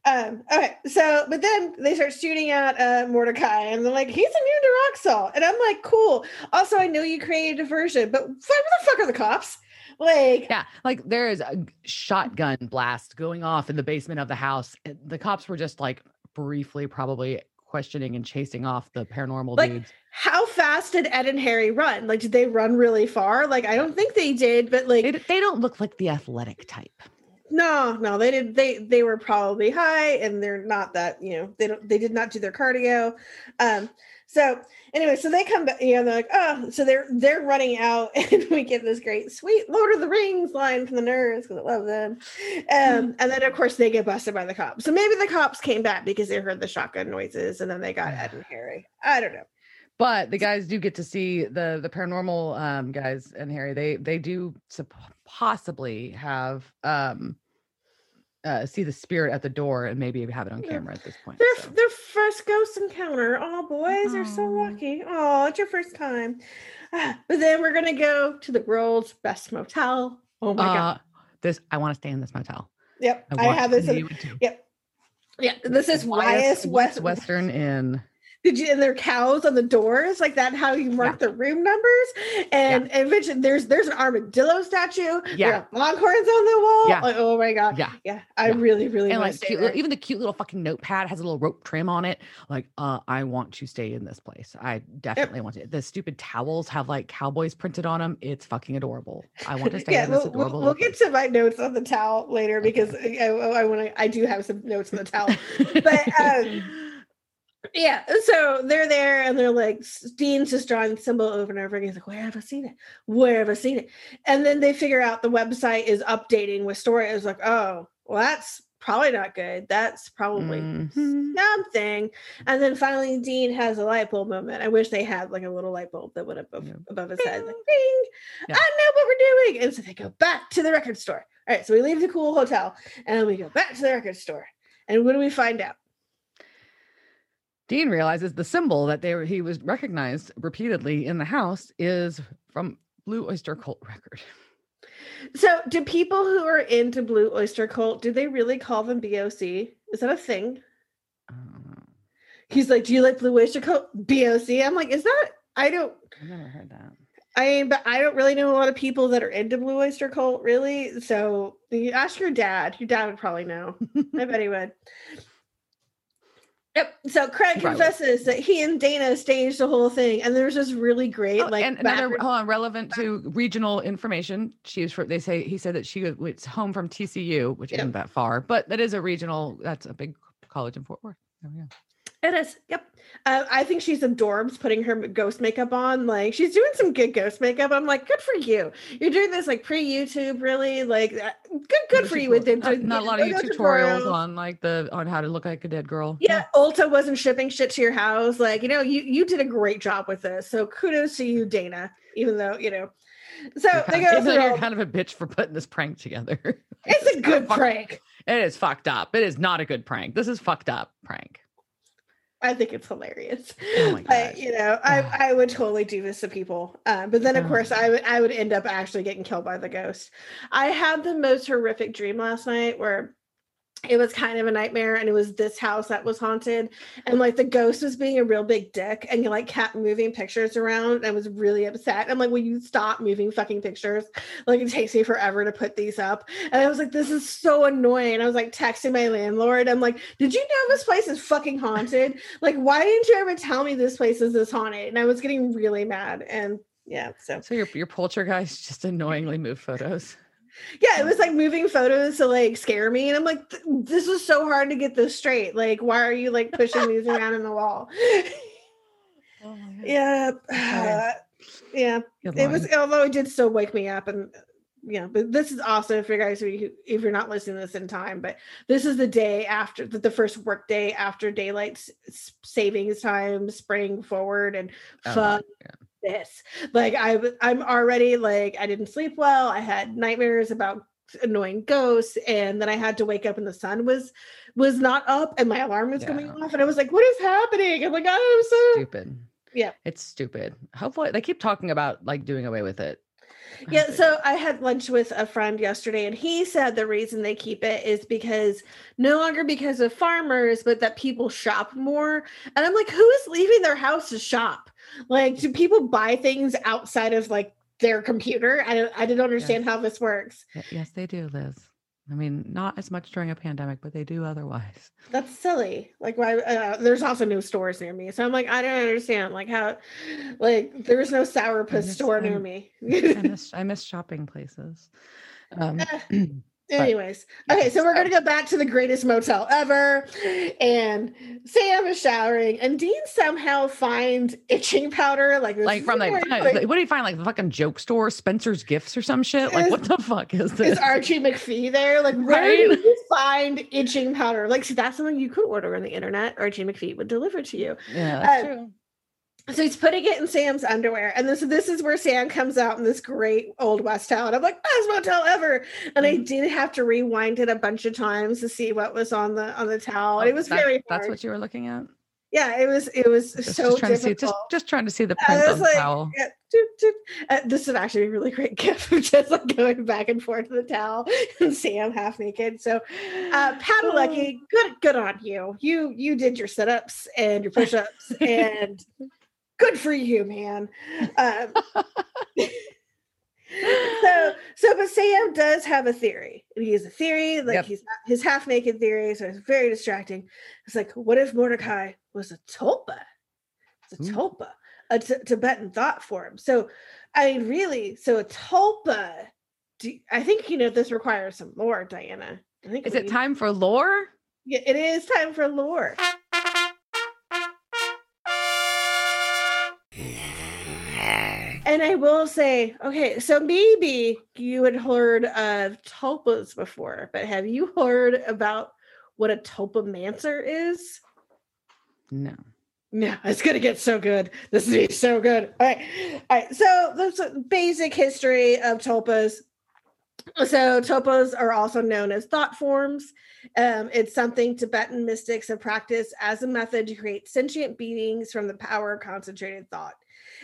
Speaker 1: Um, okay, so but then they start shooting at uh Mordecai and they're like, he's immune to rock salt. And I'm like, cool. Also, I know you created a version, but where the fuck are the cops? Like,
Speaker 2: Yeah, like there is a shotgun blast going off in the basement of the house. The cops were just like briefly, probably questioning and chasing off the paranormal
Speaker 1: Like,
Speaker 2: dudes.
Speaker 1: How fast did Ed and Harry run? Like, did they run really far? Like, I don't think they did, but like,
Speaker 2: They, they don't look like the athletic type.
Speaker 1: no, no, they did. They they were probably high, and they're not that. You know, they don't. They did not do their cardio. Um. So anyway, so they come back. You know, they're like, oh, so they're they're running out, and we get this great sweet Lord of the Rings line from the nerds because I love them. Um. And then of course they get busted by the cops. So maybe the cops came back because they heard the shotgun noises, and then they got Ed and Harry. I don't know.
Speaker 2: But the guys do get to see the the paranormal um, guys and Harry. They they do possibly have um, uh, see the spirit at the door and maybe have it on camera at this point.
Speaker 1: Their
Speaker 2: so.
Speaker 1: their first ghost encounter. Oh, boys they're so lucky. Oh, it's your first time. But then we're gonna go to the world's best motel. Oh my god.
Speaker 2: Uh, this I want to stay in this motel.
Speaker 1: Yep, I,
Speaker 2: want
Speaker 1: have this. In,
Speaker 2: you.
Speaker 1: yeah, this is
Speaker 2: Wyeth
Speaker 1: West.
Speaker 2: Western Inn.
Speaker 1: Did you? And their cows on the doors, like that. How you mark the room numbers, and and eventually there's there's an armadillo statue.
Speaker 2: Yeah.
Speaker 1: longhorns on the wall.
Speaker 2: Yeah.
Speaker 1: Like, oh my god.
Speaker 2: Yeah.
Speaker 1: Yeah, I
Speaker 2: Yeah.
Speaker 1: really really
Speaker 2: and like cute, even the cute little fucking notepad has a little rope trim on it. Like, uh, I want to stay in this place. I definitely want to. The stupid towels have like cowboys printed on them. It's fucking adorable. I want to stay
Speaker 1: yeah,
Speaker 2: in this
Speaker 1: we'll,
Speaker 2: adorable.
Speaker 1: we'll get to my notes on the towel later because I, I, want to. I do have some notes on the towel. but, um, Yeah, so they're there and they're like, Dean's just drawing the symbol over and over again. He's like, Where have I seen it? Where have I seen it? And then they figure out the website is updating with story. It's like, Oh, well, that's probably not good. That's probably
Speaker 2: Mhm.
Speaker 1: something. And then finally, Dean has a light bulb moment. I wish they had like a little light bulb that went above,
Speaker 2: Yeah.
Speaker 1: above his head, like, Ding,
Speaker 2: Yeah.
Speaker 1: I know what we're doing. And so they go back to the record store. All right, so we leave the cool hotel and we go back to the record store. And what do we find out?
Speaker 2: Dean realizes the symbol that they were, he was recognized repeatedly in the house is from Blue Oyster Cult record.
Speaker 1: So, do people who are into Blue Oyster Cult do they really call them BOC? Is that a thing?
Speaker 2: Uh,
Speaker 1: He's like, "Do you like Blue Oyster Cult BOC?" I'm like, "Is that?" I don't.
Speaker 2: I've never heard that.
Speaker 1: I mean, but I don't really know a lot of people that are into Blue Oyster Cult, really. So, you ask your dad. Your dad would probably know. I bet he would. Yep. So Craig confesses that he and Dana staged the whole thing, and there's this really great
Speaker 2: Oh,
Speaker 1: like
Speaker 2: and another hold on, relevant to regional information. She's from. They say he said that she was home from TCU, which
Speaker 1: Yep.
Speaker 2: isn't that far, but that is a regional. That's a big college in Fort Worth. There we go.
Speaker 1: It is. Yep. Uh, I think she's adorbs putting her ghost makeup on. Like she's doing some good ghost makeup. I'm like, good for you. You're doing this like pre YouTube, really. Like uh, good, good for you with the
Speaker 2: not, not a lot of
Speaker 1: no
Speaker 2: tutorials on like the on how to look like a dead girl.
Speaker 1: Yeah, Ulta wasn't shipping shit to your house. Like you know, you you did a great job with this. So kudos to you, Dana. Even though you know, so
Speaker 2: You're
Speaker 1: they go through.
Speaker 2: you're kind of a bitch for putting this prank together.
Speaker 1: It's a good prank.
Speaker 2: It is fucked up. It is not a good prank. This is fucked up prank.
Speaker 1: I think it's hilarious.
Speaker 2: Oh my
Speaker 1: But you know, I, I would totally do this to people. Uh, but then of course I would I would end up actually getting killed by the ghost. I had the most horrific dream last night where it was kind of a nightmare and it was this house that was haunted and like the ghost was being a real big dick and like kept moving pictures around and I was really upset. I'm like, will you stop moving fucking pictures? Like it takes me forever to put these up. And I was like, this is so annoying. I was like texting my landlord. I'm like, did you know this place is fucking haunted? Like, why didn't you ever tell me this place is this haunted? And I was getting really mad. And yeah, so
Speaker 2: So your your poltergeist just annoyingly moved photos.
Speaker 1: Yeah, it was like moving photos to like scare me. And I'm like, this is so hard to get this straight. Like, why are you like pushing these around in the wall?
Speaker 2: Oh
Speaker 1: yeah.
Speaker 2: Okay.
Speaker 1: yeah.
Speaker 2: Good
Speaker 1: It was, although it did still wake me up. And yeah, but this is also for you guys who, if you're not listening to this in time, but this is the day after the, first work day after daylight savings time, spring forward. And
Speaker 2: Oh,
Speaker 1: fuck
Speaker 2: yeah.
Speaker 1: This. Like I'm, already like I didn't sleep well. I had nightmares about annoying ghosts and then I had to wake up and the sun was was not up and my alarm was going off and I was like what is happening? I'm like oh, I'm so
Speaker 2: stupid.
Speaker 1: Yeah.
Speaker 2: It's stupid. Hopefully they keep talking about like doing away with it.
Speaker 1: Yeah, so I had lunch with a friend yesterday, and he said the reason they keep it is because no longer because of farmers, but that people shop more. And I'm like, who is leaving their house to shop? Like, do people buy things outside of like their computer? I don't, I didn't understand how this works.
Speaker 2: Yes, they do, Liz. I mean, not as much during a pandemic, but they do otherwise.
Speaker 1: That's silly. Like, why? Uh, there's also no stores near me, so I'm like, I don't understand. Like, how? Like, there's no sourpuss miss, store near me.
Speaker 2: I miss I miss shopping places. Um,
Speaker 1: Anyways, okay, so we're gonna go back to the greatest motel ever, and Sam is showering, and Dean somehow finds itching powder, like
Speaker 2: like from like, like, what do you find like the fucking joke store, Spencer's Gifts or some shit? Like, is, what the fuck is this?
Speaker 1: Is Archie McPhee there? Like, where right? do you find itching powder? Like, see, that's something you could order on the internet. Archie McPhee would deliver to you.
Speaker 2: Yeah, that's uh, true
Speaker 1: so he's putting it in Sam's underwear, and this this is where Sam comes out in this great old west town. And I'm like best motel ever, and I mm-hmm. did have to rewind it a bunch of times to see what was on the on the towel. Oh, it was that, very. Hard.
Speaker 2: That's what you were looking at.
Speaker 1: Yeah, it was. It was
Speaker 2: just,
Speaker 1: so
Speaker 2: just trying
Speaker 1: difficult.
Speaker 2: To see, just just trying to see the print on the towel. Yeah, doop,
Speaker 1: doop. Uh, this is actually a really great gift of just like going back and forth to the towel and Sam half naked. So, uh, Padalecki, good good on you. You you did your sit ups and your push ups and good for you, man. Um, so, so, but Sam does have a theory. He has a theory, like yep. he's his half naked theory, so it's very distracting. It's like, what if Mordecai was a tulpa? It's a tulpa, a t- Tibetan thought form. So, I mean, really, so a tulpa. Do, I think you know this requires some lore, Diana. I think
Speaker 2: is it time for lore?
Speaker 1: Yeah, it is time for lore. And I will say, okay, so maybe you had heard of tulpas before, but have you heard about what a tulpamancer is?
Speaker 2: No.
Speaker 1: No, it's gonna get so good. This is be so good. All right. All right. So the basic history of tulpas. So tulpas are also known as thought forms. Um, it's something Tibetan mystics have practiced as a method to create sentient beings from the power of concentrated thought.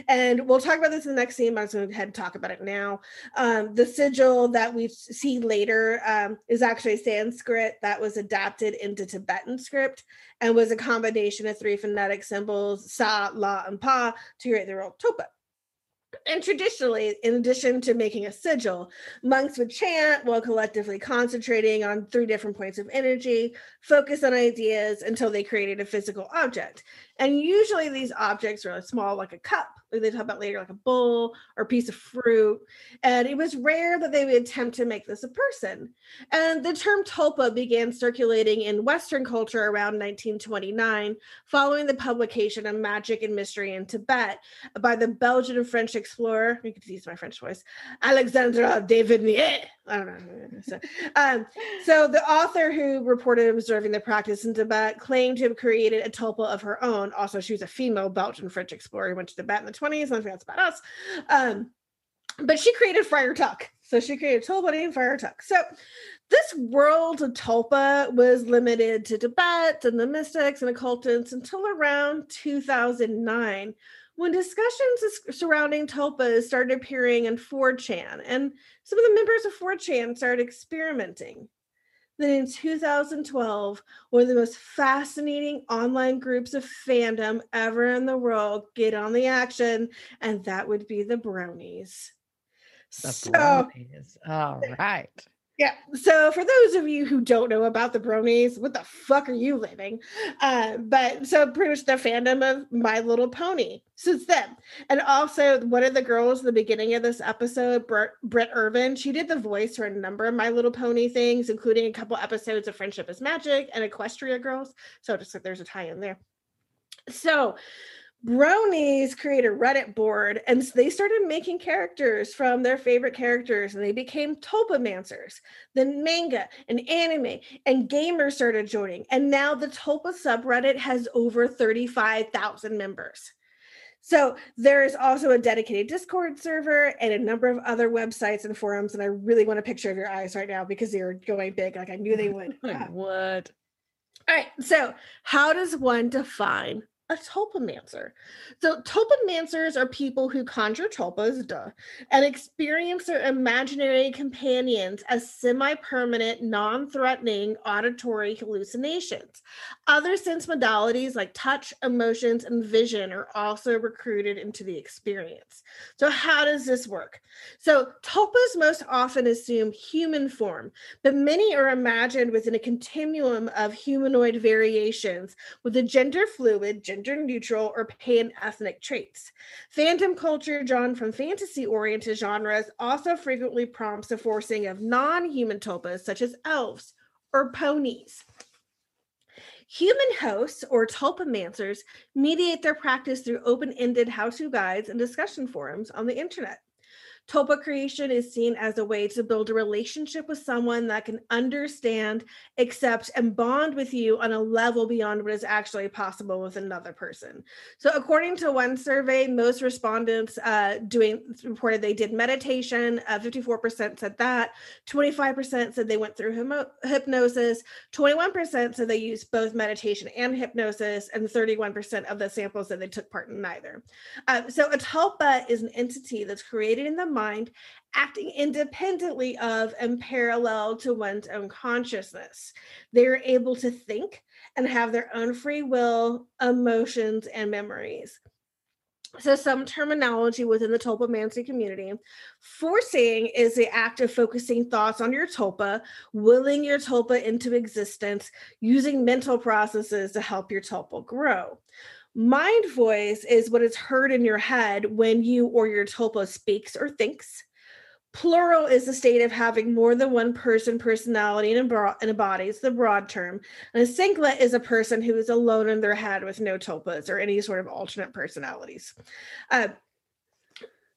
Speaker 1: And we'll talk about this in the next scene, but I'm going to go ahead and talk about it now. Um, the sigil that we see later um, is actually Sanskrit that was adapted into Tibetan script and was a combination of three phonetic symbols, Sa, La, and Pa, to create the word Topa. And traditionally, in addition to making a sigil, monks would chant while collectively concentrating on three different points of energy, focus on ideas until they created a physical object. And usually these objects are small, like a cup, like they talk about later, like a bowl or a piece of fruit. And it was rare that they would attempt to make this a person. And the term tulpa began circulating in Western culture around 1929, following the publication of Magic and Mystery in Tibet by the Belgian and French explorer, you can use my French voice, Alexandre de Vigny. I don't know. So, um, so the author who reported observing the practice in Tibet claimed to have created a tulpa of her own. Also, she was a female Belgian French explorer who went to Tibet in the 20s. I think that's about us. Um, but she created Friar Tuck. So she created Tulpa named Friar Tuck. So this world of Tulpa was limited to Tibet and the mystics and occultants until around 2009 when discussions surrounding tulpas started appearing in 4chan, and some of the members of 4chan started experimenting. Then in 2012, one of the most fascinating online groups of fandom ever in the world get on the action, and that would be the brownies.
Speaker 2: The so, bronies. All right.
Speaker 1: Yeah. So for those of you who don't know about the bronies, what the fuck are you living? Uh, but so pretty much the fandom of My Little Pony since then. And also one of the girls the beginning of this episode, Britt Irvin, she did the voice for a number of My Little Pony things, including a couple episodes of Friendship is Magic and Equestria Girls. So just like there's a tie in there. So bronies create a reddit board and they started making characters from their favorite characters and they became tulpamancers then manga and anime and gamers started joining and now the tulpa subreddit has over 35000 members. So there is also a dedicated discord server and a number of other websites and forums and i really want a picture of your eyes right now because they're going big like i knew they would.
Speaker 2: What?
Speaker 1: All right so how does one define a tulpamancer. So tulpamancers are people who conjure tulpas, duh, and experience their imaginary companions as semi-permanent, non-threatening auditory hallucinations. Other sense modalities like touch, emotions, and vision are also recruited into the experience. So how does this work? So tulpas most often assume human form, but many are imagined within a continuum of humanoid variations with a gender fluid, gender neutral or pan ethnic traits. Phantom culture, drawn from fantasy oriented genres, also frequently prompts the forcing of non human tulpas such as elves or ponies. Human hosts or tulpamancers mediate their practice through open ended how to guides and discussion forums on the internet. Tulpa creation is seen as a way to build a relationship with someone that can understand, accept, and bond with you on a level beyond what is actually possible with another person. So, according to one survey, most respondents uh, doing reported they did meditation. Uh, 54% said that. 25% said they went through hypnosis. 21% said they used both meditation and hypnosis, and 31% of the samples said they took part in neither. Uh, so, a tulpa is an entity that's created in the mind acting independently of and parallel to one's own consciousness. They are able to think and have their own free will, emotions, and memories. So, some terminology within the tulpamancy community. Forcing is the act of focusing thoughts on your tulpa, willing your tulpa into existence, using mental processes to help your tulpa grow. Mind voice is what is heard in your head when you or your tulpa speaks or thinks. Plural is the state of having more than one person personality in a, bro- in a body. It's the broad term. And a singlet is a person who is alone in their head with no tulpas or any sort of alternate personalities. Uh,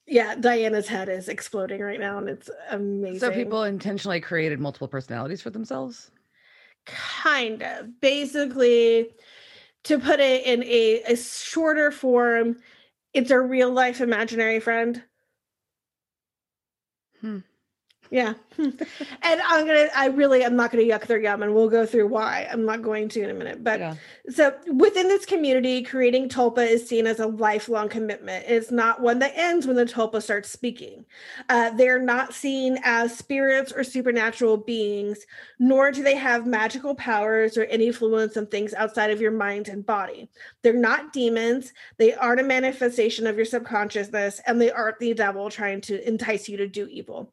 Speaker 1: yeah, Diana's head is exploding right now, and it's amazing.
Speaker 2: So people intentionally created multiple personalities for themselves?
Speaker 1: Kind of. Basically, to put it in a, a shorter form, it's a real life imaginary friend.
Speaker 2: Hmm.
Speaker 1: Yeah. and I'm going to, I really, I'm not going to yuck their yum and we'll go through why. I'm not going to in a minute. But yeah. so within this community, creating Tulpa is seen as a lifelong commitment. It's not one that ends when the Tulpa starts speaking. Uh, they're not seen as spirits or supernatural beings, nor do they have magical powers or any influence on things outside of your mind and body. They're not demons. They aren't a manifestation of your subconsciousness, and they aren't the devil trying to entice you to do evil.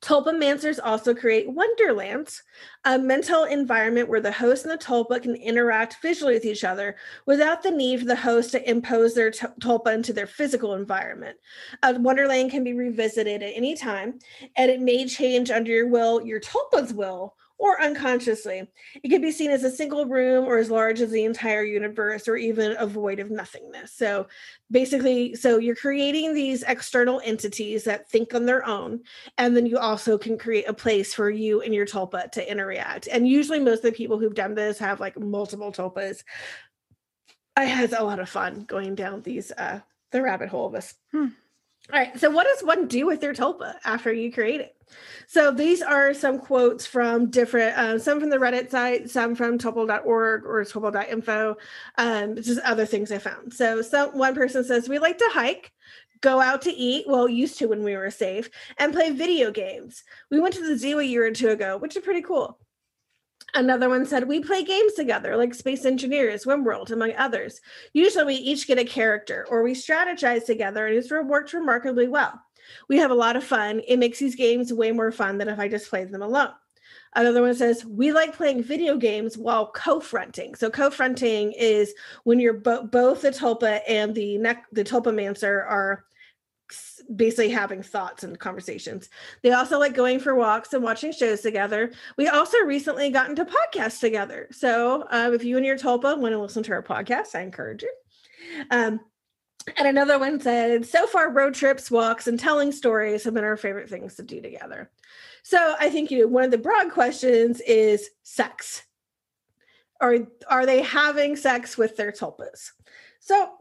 Speaker 1: Tulpamancers also create wonderlands, a mental environment where the host and the tulpa can interact visually with each other without the need for the host to impose their t- tulpa into their physical environment. A wonderland can be revisited at any time, and it may change under your will, your tulpa's will, or unconsciously. It can be seen as a single room or as large as the entire universe or even a void of nothingness. So basically, so you're creating these external entities that think on their own. And then you also can create a place for you and your tulpa to interact. And usually, most of the people who've done this have like multiple tulpas. I had a lot of fun going down these, uh, the rabbit hole of this. Hmm. All right. So, what does one do with their tulpa after you create it? So, these are some quotes from different, uh, some from the Reddit site, some from tulpa.org or tulpa.info, um, just other things I found. So, one person says, We like to hike, go out to eat, well, used to when we were safe, and play video games. We went to the zoo a year or two ago, which is pretty cool. Another one said, We play games together, like Space Engineers, World, among others. Usually we each get a character or we strategize together, and it's worked remarkably well. We have a lot of fun. It makes these games way more fun than if I just played them alone. Another one says, We like playing video games while co fronting. So, co fronting is when you're bo- both the Tulpa and the, ne- the Tulpamancer are basically having thoughts and conversations. They also like going for walks and watching shows together. We also recently got into podcasts together. So um, if you and your Tulpa want to listen to our podcast, I encourage you. Um, and another one said, so far, road trips, walks, and telling stories have been our favorite things to do together. So I think you know, one of the broad questions is sex. Are, are they having sex with their tulpas? So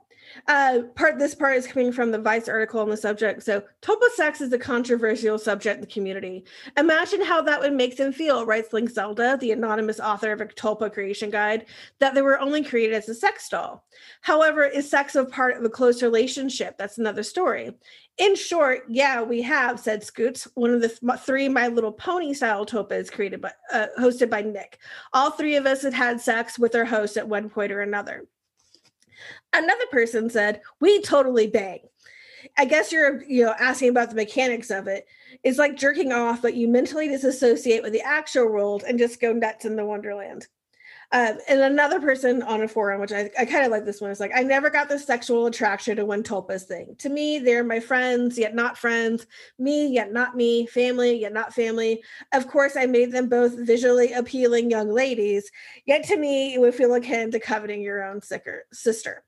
Speaker 1: Uh, part this part is coming from the Vice article on the subject. So, Tulpa sex is a controversial subject in the community. Imagine how that would make them feel, writes Link Zelda, the anonymous author of a Tulpa creation guide, that they were only created as a sex doll. However, is sex a part of a close relationship? That's another story. In short, yeah, we have, said Scoots, one of the th- three My Little Pony style Tulpas created by, uh, hosted by Nick. All three of us had had sex with our host at one point or another. Another person said, "We totally bang." I guess you're, you know, asking about the mechanics of it. It's like jerking off, but you mentally disassociate with the actual world and just go nuts in the wonderland. Um, and another person on a forum, which I, I kind of like this one, is like, I never got the sexual attraction to one Tulpas thing. To me, they're my friends, yet not friends, me, yet not me, family, yet not family. Of course, I made them both visually appealing young ladies, yet to me, it would feel akin to coveting your own sicker, sister.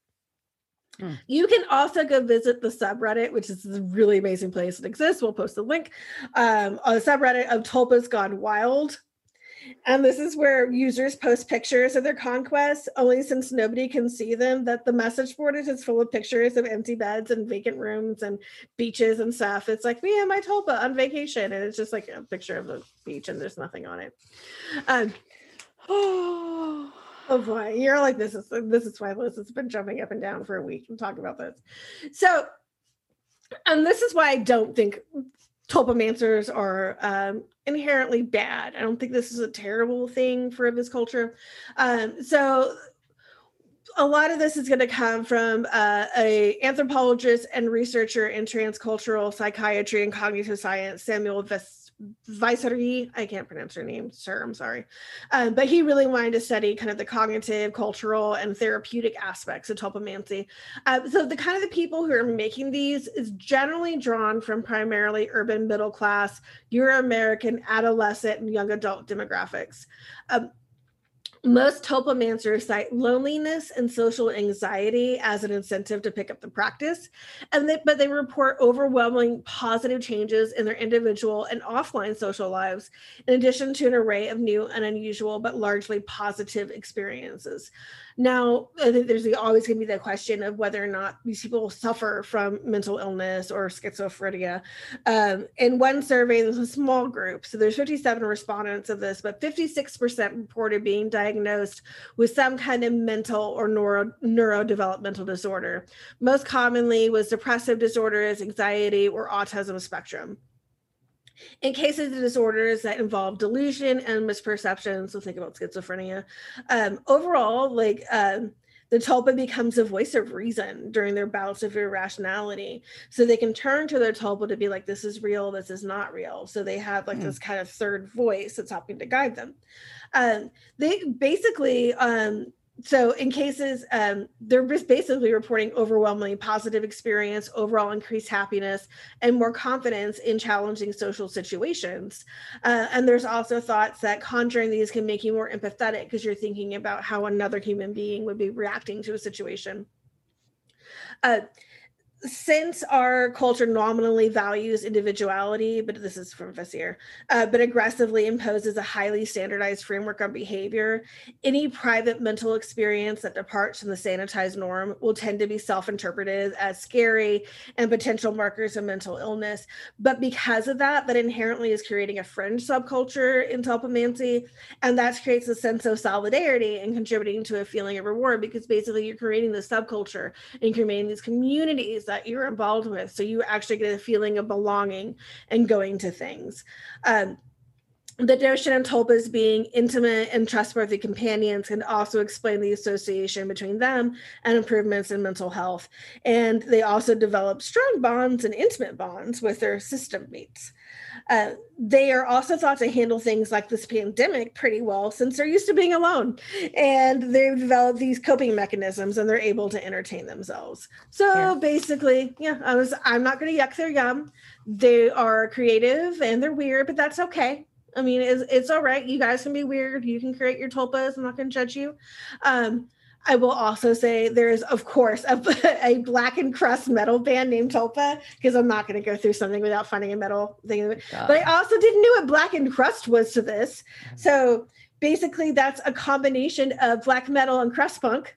Speaker 1: Hmm. You can also go visit the subreddit, which is a really amazing place that exists. We'll post the link um, on the subreddit of Tulpas Gone Wild. And this is where users post pictures of their conquests, only since nobody can see them, that the message board is just full of pictures of empty beds and vacant rooms and beaches and stuff. It's like, me and my tulpa on vacation. And it's just like a picture of the beach and there's nothing on it. Um, oh, oh boy, you're like, this is this is why Liz has been jumping up and down for a week and talking about this. So and this is why I don't think tulpamancers are um, inherently bad. I don't think this is a terrible thing for this culture. Um, so a lot of this is going to come from uh, a anthropologist and researcher in transcultural psychiatry and cognitive science, Samuel Ves- Vicery, I can't pronounce her name, sir, I'm sorry. Um, but he really wanted to study kind of the cognitive, cultural, and therapeutic aspects of tulpamancy. Uh, so the kind of the people who are making these is generally drawn from primarily urban middle class, Euro-American, adolescent, and young adult demographics. Um, most tulpamancers cite loneliness and social anxiety as an incentive to pick up the practice, and they, but they report overwhelming positive changes in their individual and offline social lives, in addition to an array of new and unusual but largely positive experiences. Now, I think there's always going to be the question of whether or not these people suffer from mental illness or schizophrenia. Um, in one survey, there's a small group, so there's 57 respondents of this, but 56% reported being diagnosed with some kind of mental or neuro neurodevelopmental disorder. Most commonly was depressive disorders, anxiety, or autism spectrum. In cases of disorders that involve delusion and misperception, so think about schizophrenia, um, overall, like um, the tulpa becomes a voice of reason during their bouts of irrationality. So they can turn to their tulpa to be like, this is real, this is not real. So they have like mm. this kind of third voice that's helping to guide them. Um, they basically um, so in cases um, they're basically reporting overwhelmingly positive experience overall increased happiness and more confidence in challenging social situations. Uh, and there's also thoughts that conjuring these can make you more empathetic because you're thinking about how another human being would be reacting to a situation. Uh, since our culture nominally values individuality, but this is from Veissière, uh, but aggressively imposes a highly standardized framework on behavior, any private mental experience that departs from the sanitized norm will tend to be self interpreted as scary and potential markers of mental illness. But because of that, that inherently is creating a fringe subculture in tulpamancy, and that creates a sense of solidarity and contributing to a feeling of reward because basically you're creating this subculture and creating these communities that you're involved with. So you actually get a feeling of belonging and going to things. Um, the notion of tulpas being intimate and trustworthy companions can also explain the association between them and improvements in mental health. And they also develop strong bonds and intimate bonds with their system mates. Uh, they are also thought to handle things like this pandemic pretty well since they're used to being alone. And they've developed these coping mechanisms and they're able to entertain themselves. So yeah. basically yeah i was i'm not going to yuck their yum. They are creative and they're weird but that's okay. I mean it's, it's all right. You guys can be weird. You can create your tulpas. I'm not going to judge you. Um, I will also say there is, of course, a, a blackened crust metal band named Tulpa because I'm not going to go through something without finding a metal thing. But I also didn't know what blackened crust was to this. Mm-hmm. So basically, that's a combination of black metal and crust punk.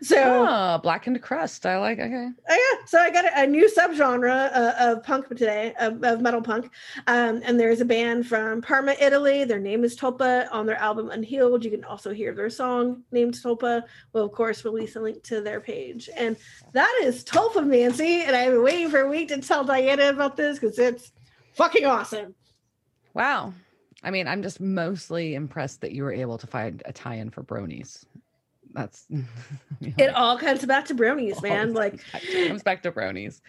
Speaker 1: So
Speaker 2: oh, blackened crust. I like. Okay.
Speaker 1: Oh yeah. So I got a, a new subgenre uh, of punk today, of, of metal punk. Um, and there's a band from Parma, Italy. Their name is Tulpa. On their album Unhealed, you can also hear their song named Tulpa. We'll of course release a link to their page. And that is Tulpa Mancy. And I've been waiting for a week to tell Diana about this because it's fucking awesome.
Speaker 2: Wow. I mean, I'm just mostly impressed that you were able to find a tie-in for bronies. That's
Speaker 1: you know, it all comes back to bronies, man. Like
Speaker 2: comes back to bronies.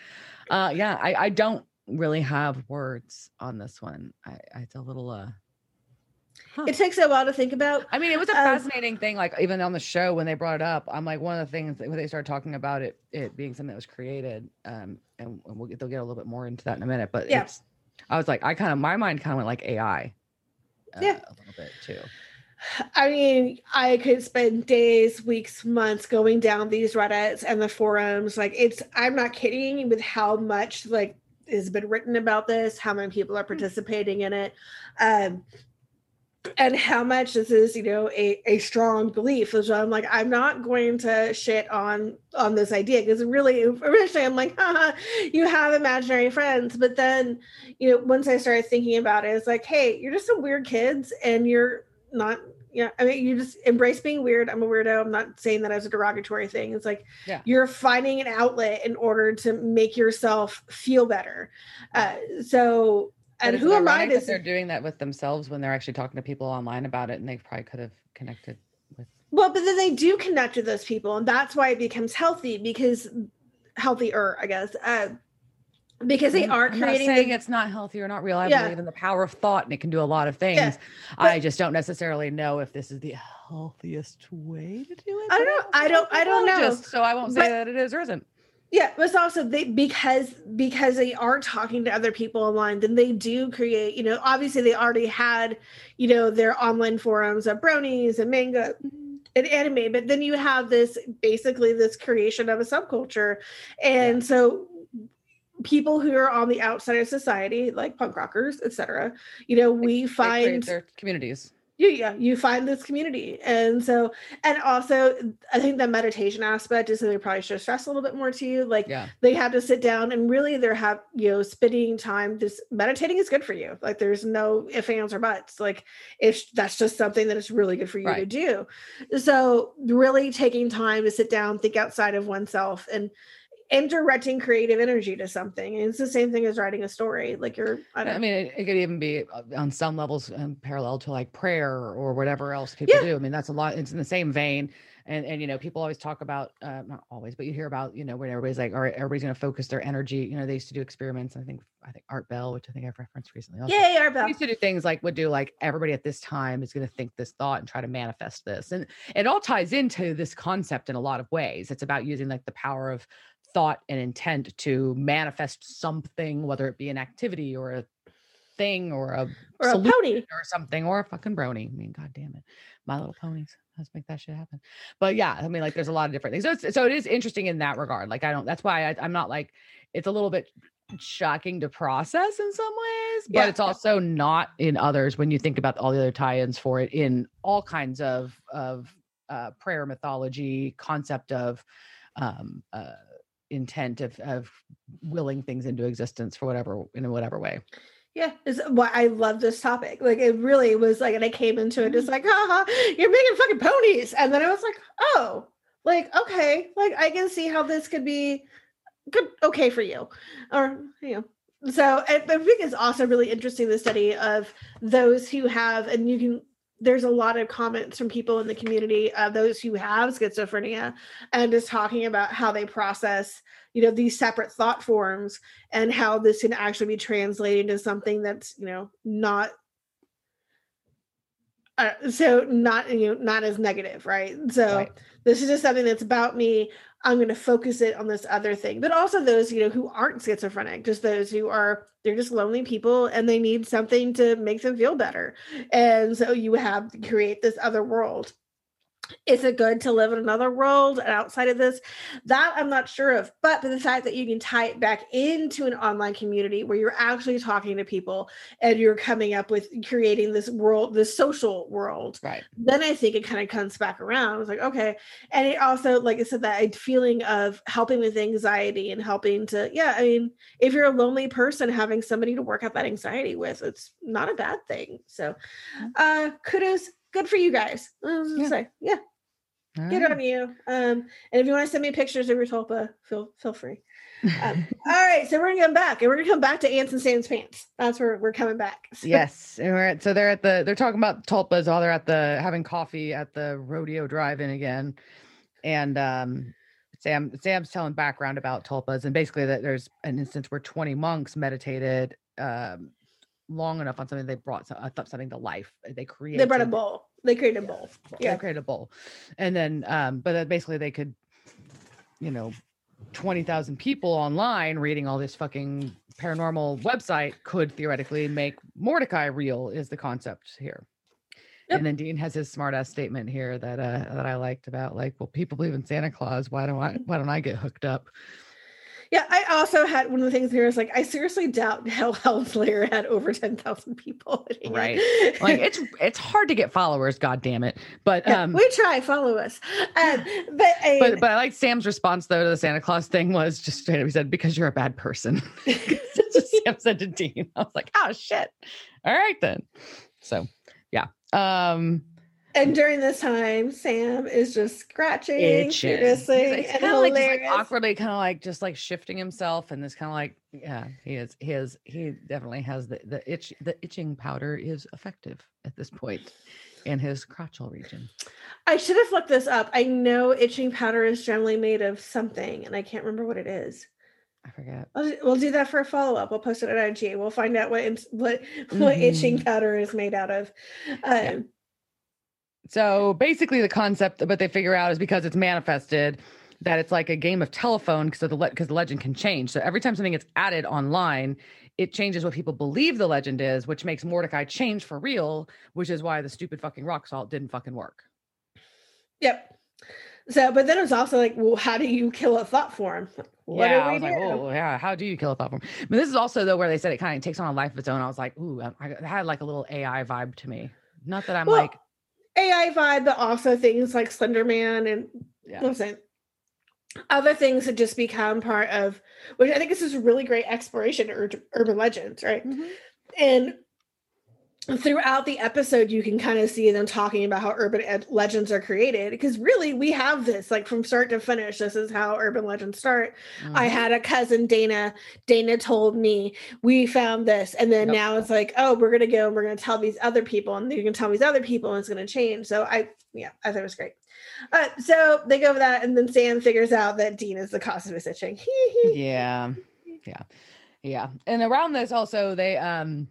Speaker 2: Uh yeah, I, I don't really have words on this one. I, I it's a little uh
Speaker 1: Huh. It takes a while to think about.
Speaker 2: I mean, it was a um, fascinating thing. Like even on the show when they brought it up, I'm like one of the things when they started talking about it, it being something that was created. Um, and, and we'll get, they'll get a little bit more into that in a minute. But yeah. I was like, I kind of my mind kind of went like AI
Speaker 1: uh, yeah. a little bit too. I mean, I could spend days, weeks, months going down these Reddits and the forums. Like, it's, I'm not kidding with how much, like, has been written about this, how many people are hmm. participating in it. Um, and how much this is you know a, a strong belief so i'm like i'm not going to shit on on this idea because really originally i'm like Haha, you have imaginary friends but then you know once i started thinking about it it's like hey you're just some weird kids and you're not know, I mean, you just embrace being weird. I'm a weirdo. I'm not saying that as a derogatory thing. It's like yeah. you're finding an outlet in order to make yourself feel better. Uh, so and who am I
Speaker 2: to they're doing that with themselves when they're actually talking to people online about it and they probably could have connected with
Speaker 1: well but then they do connect with those people and that's why it becomes healthy because healthier i guess uh, because they are I'm creating
Speaker 2: saying the, it's not healthy or not real. I yeah. believe in the power of thought and it can do a lot of things. Yeah. i just don't necessarily know if this is the healthiest way to do it
Speaker 1: i don't know. I don't i don't know.
Speaker 2: so i won't say but, that it is or isn't.
Speaker 1: Yeah but it's also they because because they are talking to other people online then they do create you know obviously they already had you know their online forums of bronies and manga mm-hmm. and anime but then you have this basically this creation of a subculture. And yeah. so people who are on the outside of society like punk rockers etc you know we they, find
Speaker 2: they their communities
Speaker 1: yeah, yeah, you find this community. And so, and also, I think the meditation aspect is something probably should stress a little bit more to you. Like, yeah. they have to sit down and really they're have, you know, spending time. This meditating is good for you. Like, there's no ifs, ands, or buts. Like, if that's just something that is really good for you right. to do. So, really taking time to sit down, think outside of oneself, and and directing creative energy to something. And it's the same thing as writing a story. Like you're, I,
Speaker 2: I mean, it, it, could even be uh, on some levels um, parallel to like prayer or whatever else people yeah. do. I mean, that's a lot. It's in the same vein. And and you know, people always talk about uh, not always, but you hear about you know when everybody's like, all right, everybody's going to focus their energy. You know, they used to do experiments. I think I think Art Bell, which I think I've referenced recently.
Speaker 1: Also, yeah, Art Bell
Speaker 2: used to do things like would do like everybody at this time is going to think this thought and try to manifest this, and it all ties into this concept in a lot of ways. It's about using like the power of thought and intent to manifest something, whether it be an activity or a thing or a
Speaker 1: or a pony
Speaker 2: or something or a fucking brony. I mean, god damn it, My Little Ponies. Let's make that shit happen. But yeah, I mean, like, there's a lot of different things. So it's, so it is interesting in that regard. Like, I don't. That's why I, I'm not like. It's a little bit shocking to process in some ways, but yeah. it's also not in others when you think about all the other tie-ins for it in all kinds of of uh, prayer mythology, concept of um, uh, intent of of willing things into existence for whatever in whatever way.
Speaker 1: Yeah, is why I love this topic. Like it really was like, and I came into it just mm-hmm. like, haha, you're making fucking ponies. And then I was like, oh, like, okay, like I can see how this could be good, okay for you. Or, you know, so I think it's also really interesting the study of those who have, and you can there's a lot of comments from people in the community of those who have schizophrenia and just talking about how they process you know these separate thought forms and how this can actually be translated into something that's you know not uh, so not you know not as negative right? So right. this is just something that's about me. I'm going to focus it on this other thing. But also those you know who aren't schizophrenic just those who are they're just lonely people and they need something to make them feel better. And so you have to create this other world is it good to live in another world outside of this? That i'm not sure of but, but the fact that you can tie it back into an online community where you're actually talking to people and you're coming up with creating this world this social world
Speaker 2: right.
Speaker 1: then i think it kind of comes back around. It's like okay. And it also like i said that feeling of helping with anxiety and helping to yeah i mean if you're a lonely person having somebody to work out that anxiety with it's not a bad thing. So mm. uh kudos good for you guys. Yeah. Say, yeah. All Good right. on you. Um, and if you want to send me pictures of your tulpa, feel feel free. Um, all right, so we're gonna come back, and we're gonna come back to Ants and Sam's pants. That's where we're coming back.
Speaker 2: So. Yes, and we're at, so they're at the they're talking about tulpas while they're at the having coffee at the rodeo drive-in again, and um, Sam Sam's telling background about tulpas, and basically that there's an instance where 20 monks meditated um, long enough on something they brought something to life. They created
Speaker 1: they brought a bowl. They created a bowl.
Speaker 2: Yeah, they created a bowl, and then um, but basically they could, you know, twenty thousand people online reading all this fucking paranormal website could theoretically make Mordecai real. Is the concept here. Yep. And then Dean has his smartass statement here that uh that I liked about like, well, people believe in Santa Claus. Why don't I why don't I get hooked up?
Speaker 1: Yeah, I also had one of the things here is like I seriously doubt Hell Slayer had over ten thousand people.
Speaker 2: Right, like it's it's hard to get followers. God damn it! But
Speaker 1: yeah,
Speaker 2: um,
Speaker 1: we try follow us. Um, but
Speaker 2: I, but but I like Sam's response though to the Santa Claus thing was just straight up. He said because you're a bad person. Sam said to Dean. I was like, oh shit. All right then. So yeah. Um
Speaker 1: and during this time, Sam is just scratching, Itching. and
Speaker 2: hilarious. Like, awkwardly, kind of like just like shifting himself, and this kind of like, yeah, he is. He is. He definitely has the the itch. The itching powder is effective at this point in his crotchal region.
Speaker 1: I should have looked this up. I know itching powder is generally made of something, and I can't remember what it is.
Speaker 2: I forget.
Speaker 1: I'll, we'll do that for a follow up. We'll post it on IG. We'll find out what what mm-hmm. what itching powder is made out of. Um, yeah.
Speaker 2: So basically, the concept, but they figure out is because it's manifested that it's like a game of telephone because the because the legend can change. So every time something gets added online, it changes what people believe the legend is, which makes Mordecai change for real, which is why the stupid fucking rock salt didn't fucking work.
Speaker 1: Yep. So, but then it's also like, well, how do you kill a thought form?
Speaker 2: What yeah, I was do? like, oh yeah, how do you kill a thought form? But this is also though where they said it kind of takes on a life of its own. I was like, ooh, I, I had like a little AI vibe to me. Not that I'm well, like
Speaker 1: AI vibe, but also things like Slenderman and yeah. listen, other things that just become part of which I think this is really great exploration of urban legends, right? Mm-hmm. And throughout the episode you can kind of see them talking about how urban ed- legends are created because really we have this like from start to finish this is how urban legends start. Mm-hmm. i had a cousin dana dana told me we found this and then yep. now it's like oh we're gonna go and we're gonna tell these other people and you can tell these other people and it's gonna change. So i yeah i thought it was great. Uh, so they go over that and then sam figures out that dean is the cause of his itching.
Speaker 2: Yeah. Yeah. Yeah. And around this also they um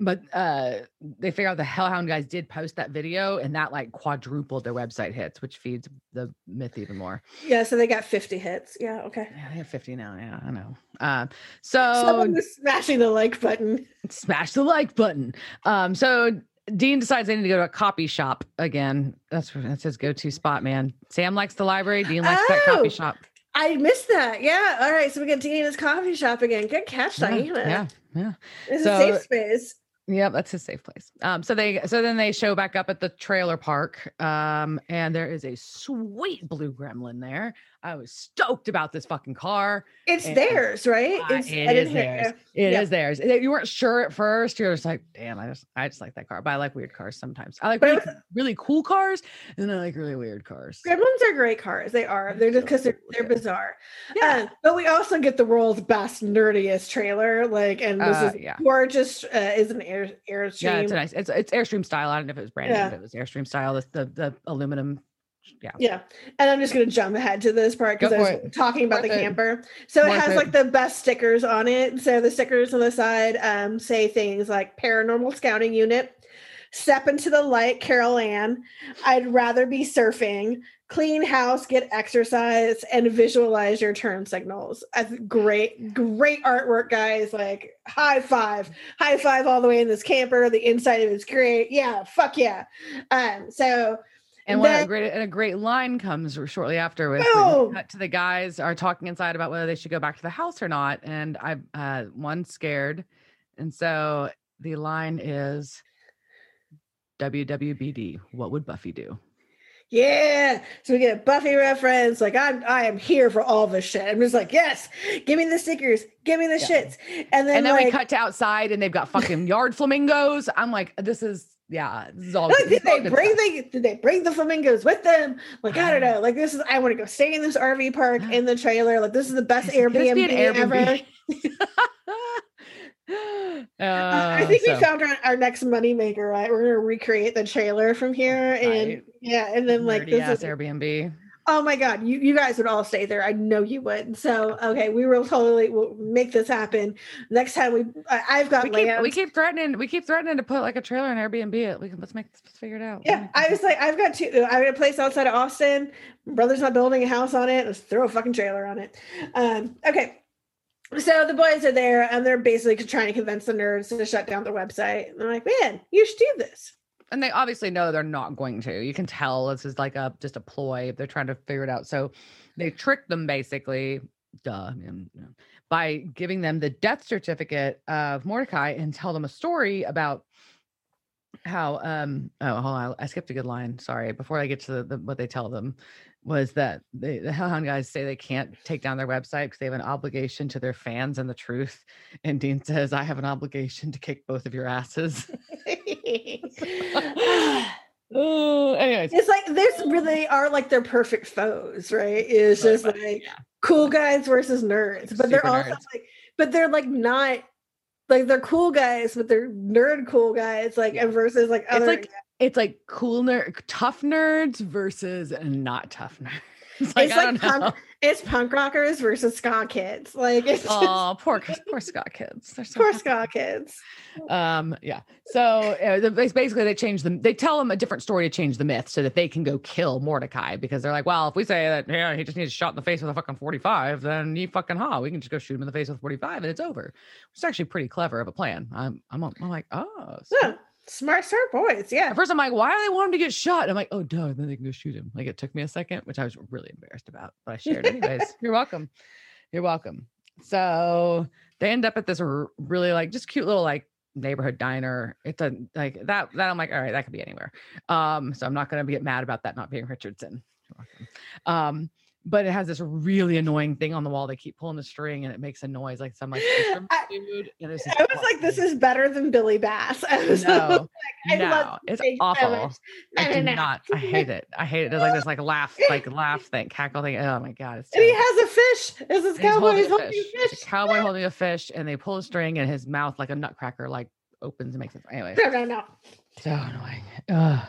Speaker 2: but uh they figure out the hellhound guys did post that video and that like quadrupled their website hits which feeds the myth even more
Speaker 1: yeah so they got 50 hits yeah okay
Speaker 2: yeah they have 50 now yeah i know uh, so
Speaker 1: smashing the like button
Speaker 2: smash the like button um so dean decides they need to go to a copy shop again that's that's his go-to spot man sam likes the library dean likes oh. that coffee oh, shop
Speaker 1: I missed that. Yeah. All right. So we get Dean's coffee shop again. Good catch,
Speaker 2: yeah,
Speaker 1: Diana.
Speaker 2: Yeah. Yeah.
Speaker 1: It's so, a safe space.
Speaker 2: Yep, that's his safe place. Um, so they so then they show back up at the trailer park. Um, and there is a sweet blue gremlin there. I was stoked about this fucking car.
Speaker 1: It's theirs, right? It's,
Speaker 2: it is theirs. It yeah. is theirs. You weren't sure at first. You're just like, damn, I just I just like that car. But I like weird cars sometimes. I like really, really cool cars, and I like really weird cars.
Speaker 1: Gremlins are great cars. They are. They're just because they're, they're bizarre. Yeah. Uh, but we also get the world's best nerdiest trailer. Like, and this uh, is yeah. gorgeous. Uh, is an air airstream.
Speaker 2: Yeah, it's a nice. It's it's airstream style. I don't know if it was branded, yeah. but it was airstream style. The the, the aluminum yeah.
Speaker 1: Yeah. And I'm just going to jump ahead to this part because I was it. talking about the camper. So it has it. like the best stickers on it. So the stickers on the side um, say things like paranormal scouting unit, step into the light, Carol Ann, I'd rather be surfing, clean house, get exercise, and visualize your turn signals. That's great, great artwork, guys. Like high five, high five all the way in this camper. The inside of it's great. Yeah, fuck yeah. Um, so
Speaker 2: And what a great and a great line comes shortly after with cut to the guys are talking inside about whether they should go back to the house or not. And I uh one scared. And so the line is WWBD, what would Buffy do?
Speaker 1: Yeah. So we get a Buffy reference. Like I'm I am here for all this shit. I'm just like, yes, give me the stickers, give me the yeah. shits. And then,
Speaker 2: and then
Speaker 1: like,
Speaker 2: we cut to outside and they've got fucking yard flamingos. I'm like, this is yeah, this is all.
Speaker 1: Like, did they bring the did they bring the flamingos with them? Like, I don't know. Like this is I want to go stay in this RV park in the trailer. Like this is the best Airbnb, Airbnb, ever. Uh, I think so. we found our, our next moneymaker, right? We're gonna recreate the trailer from here right. and yeah, and then like
Speaker 2: this is Airbnb.
Speaker 1: Oh my god, you, you guys would all stay there. I know you would. So okay, we will totally we'll make this happen. Next time we I, have got
Speaker 2: we
Speaker 1: land.
Speaker 2: Keep, we keep threatening we keep threatening to put like a trailer in Airbnb. We can let's make let's figure it out.
Speaker 1: Yeah, I was like, I've got two I have a place outside of Austin. My brother's not building a house on it. Let's throw a fucking trailer on it. Um, okay. So the boys are there and they're basically trying to convince the nerds to shut down their website. And they're like, man, you should do this.
Speaker 2: And they obviously know they're not going to. You can tell this is like a just a ploy. They're trying to figure it out. So they trick them basically, duh, by giving them the death certificate of Mordecai and tell them a story about how um oh hold on I skipped a good line sorry before I get to the, the what they tell them was that they, the Hellhound guys say they can't take down their website because they have an obligation to their fans and the truth. And Dean says, I have an obligation to kick both of your asses. oh, anyways.
Speaker 1: It's like this really are like their perfect foes, right? It's just like yeah. cool guys versus nerds. But they're also nerds. like, but they're like not like they're cool guys, but they're nerd cool guys, like yeah. versus like
Speaker 2: other it's like it's like cool nerd, tough nerds versus not tough nerds. It's like,
Speaker 1: it's, like punk, it's punk rockers versus ska kids. Like it's
Speaker 2: oh, poor poor ska kids.
Speaker 1: They're so poor ska kids.
Speaker 2: Um, yeah. So uh, basically, they change them. They tell them a different story to change the myth so that they can go kill Mordecai because they're like, well, if we say that yeah, he just needs a shot in the face with a fucking forty five, then he fucking ha, we can just go shoot him in the face with forty five and it's over. It's actually pretty clever of a plan. I'm I'm, I'm like, oh,
Speaker 1: so. yeah. Smart, smart boys. Yeah.
Speaker 2: At first, I'm like, why do they want him to get shot? And I'm like, oh, duh. And then they can go shoot him. Like, it took me a second, which I was really embarrassed about, but I shared anyways. You're welcome. You're welcome. So they end up at this r- really like just cute little like neighborhood diner. It's a like that. That I'm like, all right, that could be anywhere. Um, so I'm not gonna get mad about that not being Richardson. Um, but it has this really annoying thing on the wall. They keep pulling the string and it makes a noise like some like
Speaker 1: food. And it's I was like, this is better than Billy Bass. I was
Speaker 2: no, like, no, it's awful. I do not. I hate it. I hate it. It's like this like laugh, like laugh thing, cackle thing. Oh my god!
Speaker 1: It's and he has a fish. Is this cowboy holding, holding, a fish?
Speaker 2: It's a cowboy holding a fish, and they pull a string, and his mouth like a nutcracker like opens and makes it. Anyway,
Speaker 1: no, no, no.
Speaker 2: So annoying. Ugh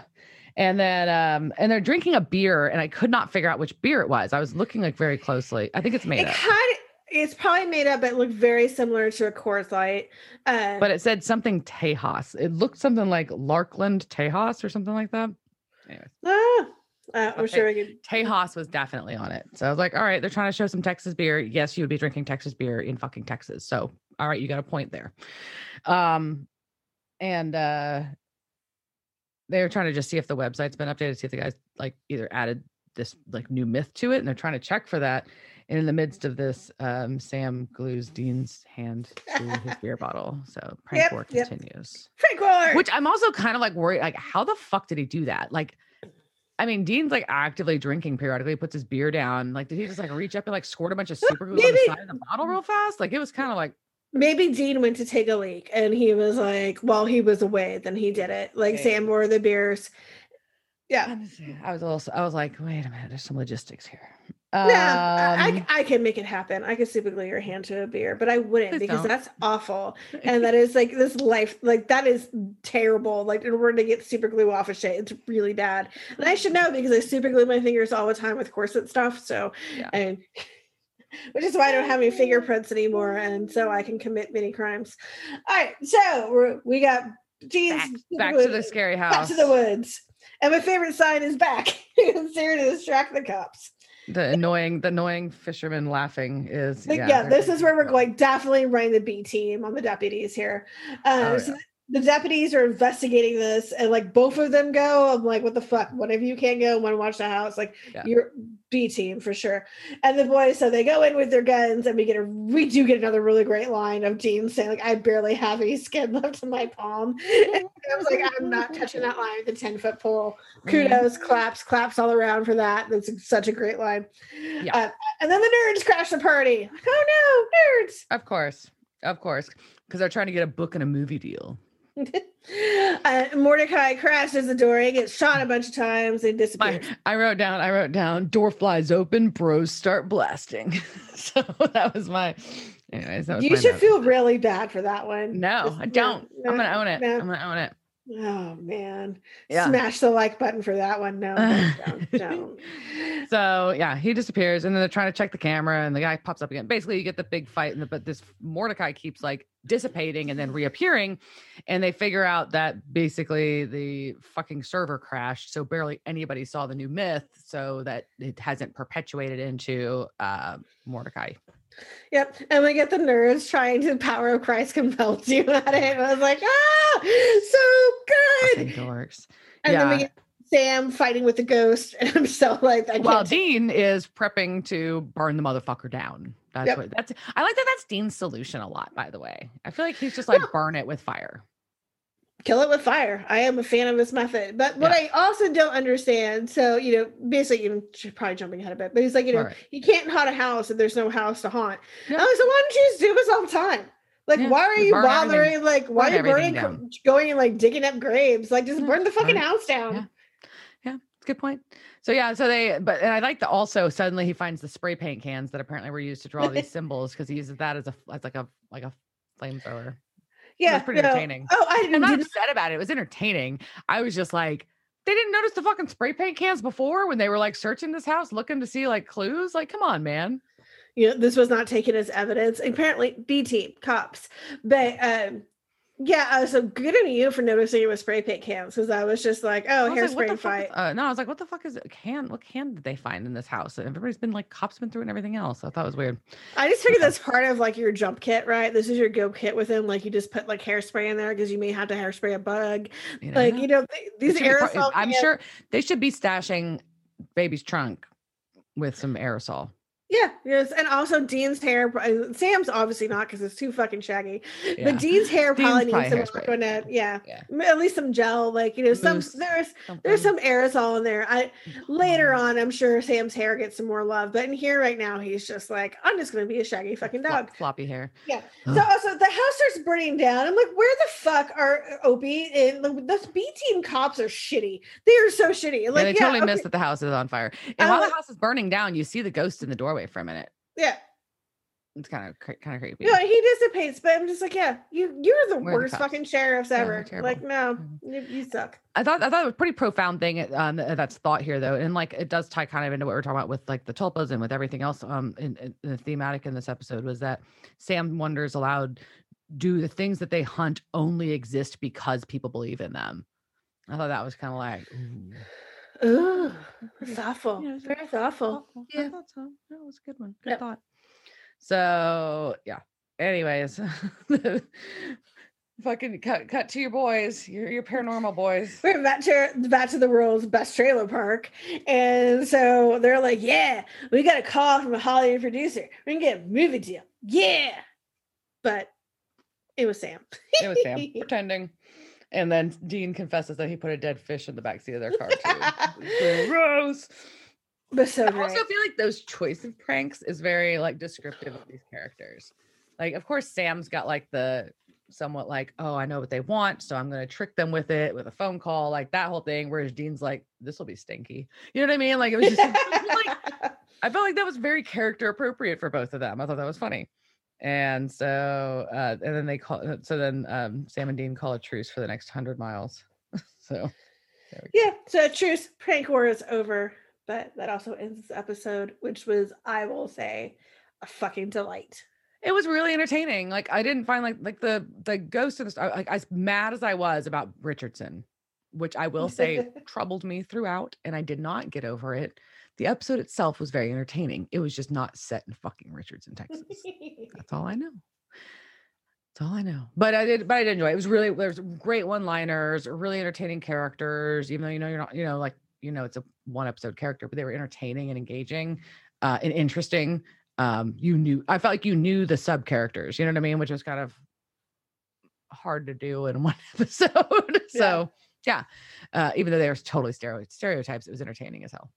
Speaker 2: and then um and they're drinking a beer and i could not figure out which beer it was i was looking like very closely i think it's made it
Speaker 1: kind of it's probably made up but it looked very similar to a Coors Light
Speaker 2: uh, but it said something tejas it looked something like larkland tejas or something like that
Speaker 1: Anyways. Ah, uh, I'm sure we could.
Speaker 2: Tejas was definitely on it. So I was like, all right, they're trying to show some Texas beer. Yes, you would be drinking Texas beer in fucking Texas. So, all right, you got a point there. Um, and uh, they were trying to just see if the website's been updated, see if the guys like either added this like new myth to it, and they're trying to check for that. And in the midst of this, um, Sam glues Dean's hand to his beer bottle. So prank yep, war yep. continues.
Speaker 1: Prank war.
Speaker 2: Which I'm also kind of like worried, like, how the fuck did he do that? Like, I mean, Dean's like actively drinking periodically, he puts his beer down. Like, did he just like reach up and like squirt a bunch of super glue Maybe. on the side of the bottle real fast? Like, it was kind of like
Speaker 1: maybe Dean went to take a leak and he was like, while he was away, then he did it. Like okay. Sam wore the beers. Yeah.
Speaker 2: I was also, I was like, wait a minute, there's some logistics here.
Speaker 1: Um, I, I can make it happen. I could super glue your hand to a beer, but I wouldn't because don't. that's awful. And that is like this life, like that is terrible. Like in order to get super glue off of shit, it's really bad. And I should know because I super glue my fingers all the time with corset stuff. So, yeah. and which is why I don't have any fingerprints anymore, and so I can commit many crimes. All right, so we got jeans
Speaker 2: back, back to the scary house,
Speaker 1: back to the woods, and my favorite sign is back. it's to distract the cops.
Speaker 2: The annoying, the annoying fisherman laughing is
Speaker 1: yeah. yeah this is where we're going. Definitely running the B team on the deputies here. Uh, oh, so the deputies are investigating this and like both of them go i'm like what the fuck one of you can't go one watch the house like
Speaker 2: Yeah.
Speaker 1: you're b team for sure and the boys so they go in with their guns and we get a we do get another really great line of dean saying like i barely have any skin left in my palm and i was like i'm not touching that line with a 10 foot pole
Speaker 2: Mm-hmm.
Speaker 1: kudos claps claps all around for that that's such a great line
Speaker 2: Yeah.
Speaker 1: Uh, and then the nerds crash the party like oh no nerds
Speaker 2: Of course. Of course. Because they're trying to get a book and a movie deal.
Speaker 1: uh, Mordecai crashes the door. He gets shot a bunch of times and
Speaker 2: My,
Speaker 1: disappears.
Speaker 2: I wrote down, I wrote down, door flies open, bros start blasting. so that was my, anyways, that was
Speaker 1: You
Speaker 2: my
Speaker 1: should
Speaker 2: note.
Speaker 1: feel really bad for that one.
Speaker 2: No,
Speaker 1: Just-
Speaker 2: I don't.
Speaker 1: no,
Speaker 2: I'm gonna own it.
Speaker 1: no.
Speaker 2: I'm gonna own it.
Speaker 1: Oh man.
Speaker 2: Yeah.
Speaker 1: Smash the like button for that one. No, don't, don't.
Speaker 2: So yeah, he disappears, and then they're trying to check the camera, and the guy pops up again. Basically, you get the big fight, and the, but this Mordecai keeps like dissipating and then reappearing, and they figure out that basically the fucking server crashed, so barely anybody saw the new myth, so that it hasn't perpetuated into uh, Mordecai.
Speaker 1: Yep. And we get the nerves trying to power of Christ compels you at it. I was like, ah, so good.
Speaker 2: dorks.
Speaker 1: And then we get Sam fighting with the ghost. And I'm so like, I
Speaker 2: Well, Dean is prepping to burn the motherfucker down. That's
Speaker 1: Yep.
Speaker 2: what that's. I like that. That's Dean's solution a lot. By the way, I feel like he's just like
Speaker 1: Yeah.
Speaker 2: burn it with fire.
Speaker 1: Kill it with fire. I am a fan of this method. But what I also don't understand, so you know, basically you know, probably jumping ahead a bit, but he's like, you know,
Speaker 2: Alright.
Speaker 1: you can't haunt a house if there's no house to haunt.
Speaker 2: Yeah.
Speaker 1: I was like, why don't you just do this all the time? Like,
Speaker 2: Yeah,
Speaker 1: why are you
Speaker 2: burn everything-
Speaker 1: bothering? Like, why
Speaker 2: burn
Speaker 1: are you burning, going and like digging up graves? Like, just
Speaker 2: Yeah,
Speaker 1: burn the
Speaker 2: just burn
Speaker 1: fucking house down.
Speaker 2: Yeah. Yeah, it's a good point. So yeah, so they but and I like the also suddenly he finds the spray paint cans that apparently were used to draw these symbols because he uses that as a as like a like a flamethrower.
Speaker 1: Yeah,
Speaker 2: pretty
Speaker 1: no.
Speaker 2: entertaining.
Speaker 1: Oh, I
Speaker 2: I'm
Speaker 1: didn't.
Speaker 2: not upset about it. It was entertaining. I was just like, they didn't notice the fucking spray paint cans before when they were like searching this house looking to see like clues. Like, come on, man.
Speaker 1: you know, this was not taken as evidence. Apparently, B team cops, but um, yeah, uh, so good on you for noticing it was spray paint cans because I was just like, oh,
Speaker 2: was like,
Speaker 1: hairspray fight.
Speaker 2: is- uh, no, I was like, what the fuck is it? Can what can did they find in this house? And everybody's been like cops been through and everything else. I thought it was weird.
Speaker 1: I just figured that's part of like your jump kit, right? This is your go kit with him. Like you just put like hairspray in there because you may have to hairspray a bug.
Speaker 2: You know?
Speaker 1: Like you know th-
Speaker 2: It
Speaker 1: these
Speaker 2: be part-
Speaker 1: aerosol.
Speaker 2: I'm sure they should be stashing baby's trunk with some aerosol.
Speaker 1: Yeah, yes, and also Dean's hair. uh, Sam's obviously not because it's too fucking shaggy.
Speaker 2: Yeah.
Speaker 1: But Dean's hair
Speaker 2: Dean's
Speaker 1: probably
Speaker 2: probably
Speaker 1: needs some
Speaker 2: hairspray.
Speaker 1: Aquanet. Yeah.
Speaker 2: Yeah.
Speaker 1: At least some gel. Like you know, some there's there's
Speaker 2: something.
Speaker 1: some aerosol in there. I later
Speaker 2: Mm.
Speaker 1: on, I'm sure Sam's hair gets some more love. But in here right now, he's just like, I'm just gonna be a shaggy fucking
Speaker 2: Flop-
Speaker 1: dog.
Speaker 2: floppy hair.
Speaker 1: Yeah. So also the house starts burning down. I'm like, where the fuck are Opie and the, the B team cops are shitty. They are so shitty. Like
Speaker 2: yeah, they totally
Speaker 1: okay,
Speaker 2: missed that the house is on fire. And
Speaker 1: I
Speaker 2: while the house is burning down, you see the ghost in the doorway for a minute.
Speaker 1: Yeah.
Speaker 2: It's kind of kind of creepy.
Speaker 1: No, he dissipates, but I'm just like, yeah, you you're the
Speaker 2: We're
Speaker 1: worst
Speaker 2: cops.
Speaker 1: fucking sheriffs
Speaker 2: Yeah,
Speaker 1: ever. like, no, you, you suck.
Speaker 2: I thought I thought it was a pretty profound thing um, that's thought here though, and like it does tie kind of into what we're talking about with like the tulpas and with everything else. Um, in, in, in the thematic in this episode was that Sam wonders aloud, do the things that they hunt only exist because people believe in them? I thought that was kind of like, ooh,
Speaker 1: Ooh,
Speaker 2: pretty-
Speaker 1: thoughtful.
Speaker 2: yeah, it's
Speaker 1: Very thoughtful.
Speaker 2: thoughtful.
Speaker 1: Yeah.
Speaker 2: I thought so. That was a good one. Good
Speaker 1: Yep.
Speaker 2: thought. So yeah. Anyways, fucking cut cut to your boys, your your paranormal boys.
Speaker 1: We're back to back to the world's best trailer park, and so they're like, "Yeah, we got a call from a Hollywood producer. We can get a movie deal. Yeah." But it was Sam.
Speaker 2: It was Sam pretending. And then Dean confesses that he put a dead fish in the backseat of their car too. Gross.
Speaker 1: But so
Speaker 2: I
Speaker 1: great.
Speaker 2: also feel like those choice of pranks is very like descriptive of these characters. Like, of course, Sam's got like the somewhat like, oh, I know what they want, so I'm gonna trick them with it with a phone call, like that whole thing. Whereas Dean's like, this will be stinky. You know what I mean? Like it was just like I felt like that was very character appropriate for both of them. I thought that was funny. And so, uh, and then they call, so then um, Sam and Dean call a truce for the next hundred miles. so,
Speaker 1: yeah. So truce prank war is over, but that also ends this episode, which was, I will say, a fucking delight.
Speaker 2: it was really entertaining. Like I didn't find like like the the ghost of the star. Like as mad as I was about Richardson, which I will say troubled me throughout, and I did not get over it. The episode itself was very entertaining. It was just not set in fucking Richardson, Texas. That's all I know. That's all I know. But I did, but I did enjoy it. It was really there's great one-liners, really entertaining characters, even though you know you're not, you know, like you know, it's a one episode character, but they were entertaining and engaging uh and interesting. Um, you knew I felt like you knew the sub characters, you know what I mean, which was kind of hard to do in one episode. so yeah. Uh, even though they were totally stereotypes, it was entertaining as hell.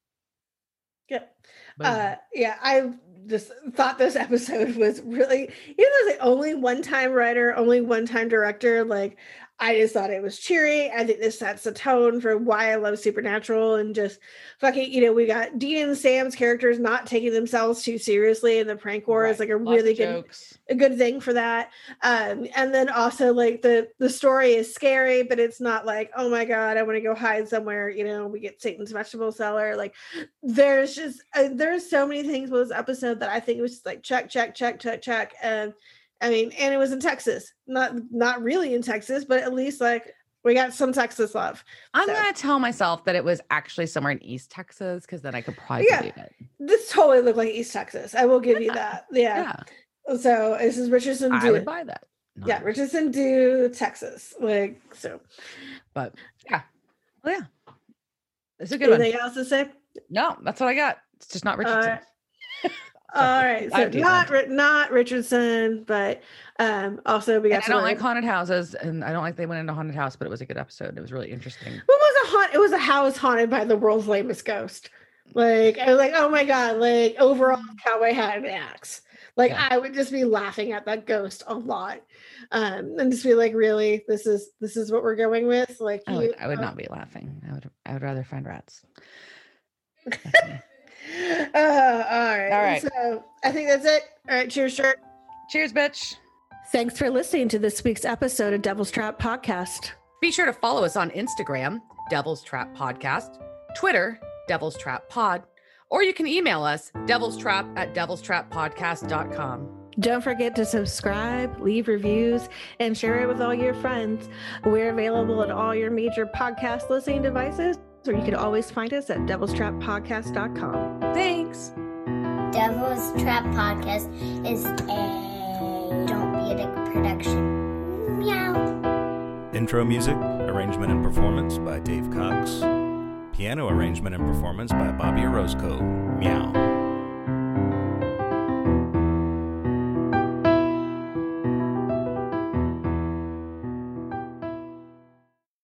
Speaker 1: Yep. Uh, yeah, I just thought this episode was really, even though it's the only one time writer, only one time director, like I just thought it was cheery. I think this sets the tone for why I love Supernatural and just fucking, you know, we got Dean and Sam's characters not taking themselves too seriously, and the prank war right. is like a Lots really good, jokes. a good thing for that. Um, and then also like the the story is scary, but it's not like, oh my god, I want to go hide somewhere. You know, we get Satan's vegetable cellar. Like, there's just uh, there's so many things with this episode that I think it was just like check, check, check, check, check, and I mean, and it was in Texas, not not really in Texas, but at least like we got some Texas love.
Speaker 2: I'm so. gonna tell myself that it was actually somewhere in East Texas because then I could probably yeah, believe it.
Speaker 1: This totally looked like East Texas. I will give yeah. you that. Yeah. yeah. So this is Richardson.
Speaker 2: I would buy that.
Speaker 1: Not yeah, Richardson do Texas. Like so.
Speaker 2: But yeah. Well, yeah. It's a good
Speaker 1: Anything one. else to say?
Speaker 2: No, that's what I got. It's just not Richardson.
Speaker 1: Uh, all right, so not not Richardson, but um also we got.
Speaker 2: I don't like haunted houses, and I don't like they went into haunted house, but it was a good episode. It was really interesting. What
Speaker 1: was a haunt? It was a house haunted by the world's lamest ghost. Like I was like, oh my god! Like overall, cowboy had an axe. Like yeah. I would just be laughing at that ghost a lot, um, and just be like, really, this is this is what we're going with. Like
Speaker 2: I would, you, I would not be laughing. I would I would rather find rats.
Speaker 1: uh, all right. All right. So I think that's it. All right. Cheers, shirt.
Speaker 2: Cheers, bitch.
Speaker 1: Thanks for listening to this week's episode of Devil's Trap Podcast.
Speaker 2: Be sure to follow us on Instagram, Devil's Trap Podcast, Twitter, Devil's Trap Pod, or you can email us, devil's trap at devil's trap podcast.com.
Speaker 1: Don't forget to subscribe, leave reviews, and share it with all your friends. We're available at all your major podcast listening devices or you can always find us at devilstrappodcast.com.
Speaker 2: Thanks.
Speaker 3: Devil's Trap Podcast is a Don't Be a Dick production. Meow.
Speaker 4: Intro music, arrangement and performance by Dave Cox. Piano arrangement and performance by Bobby Orozco. Meow.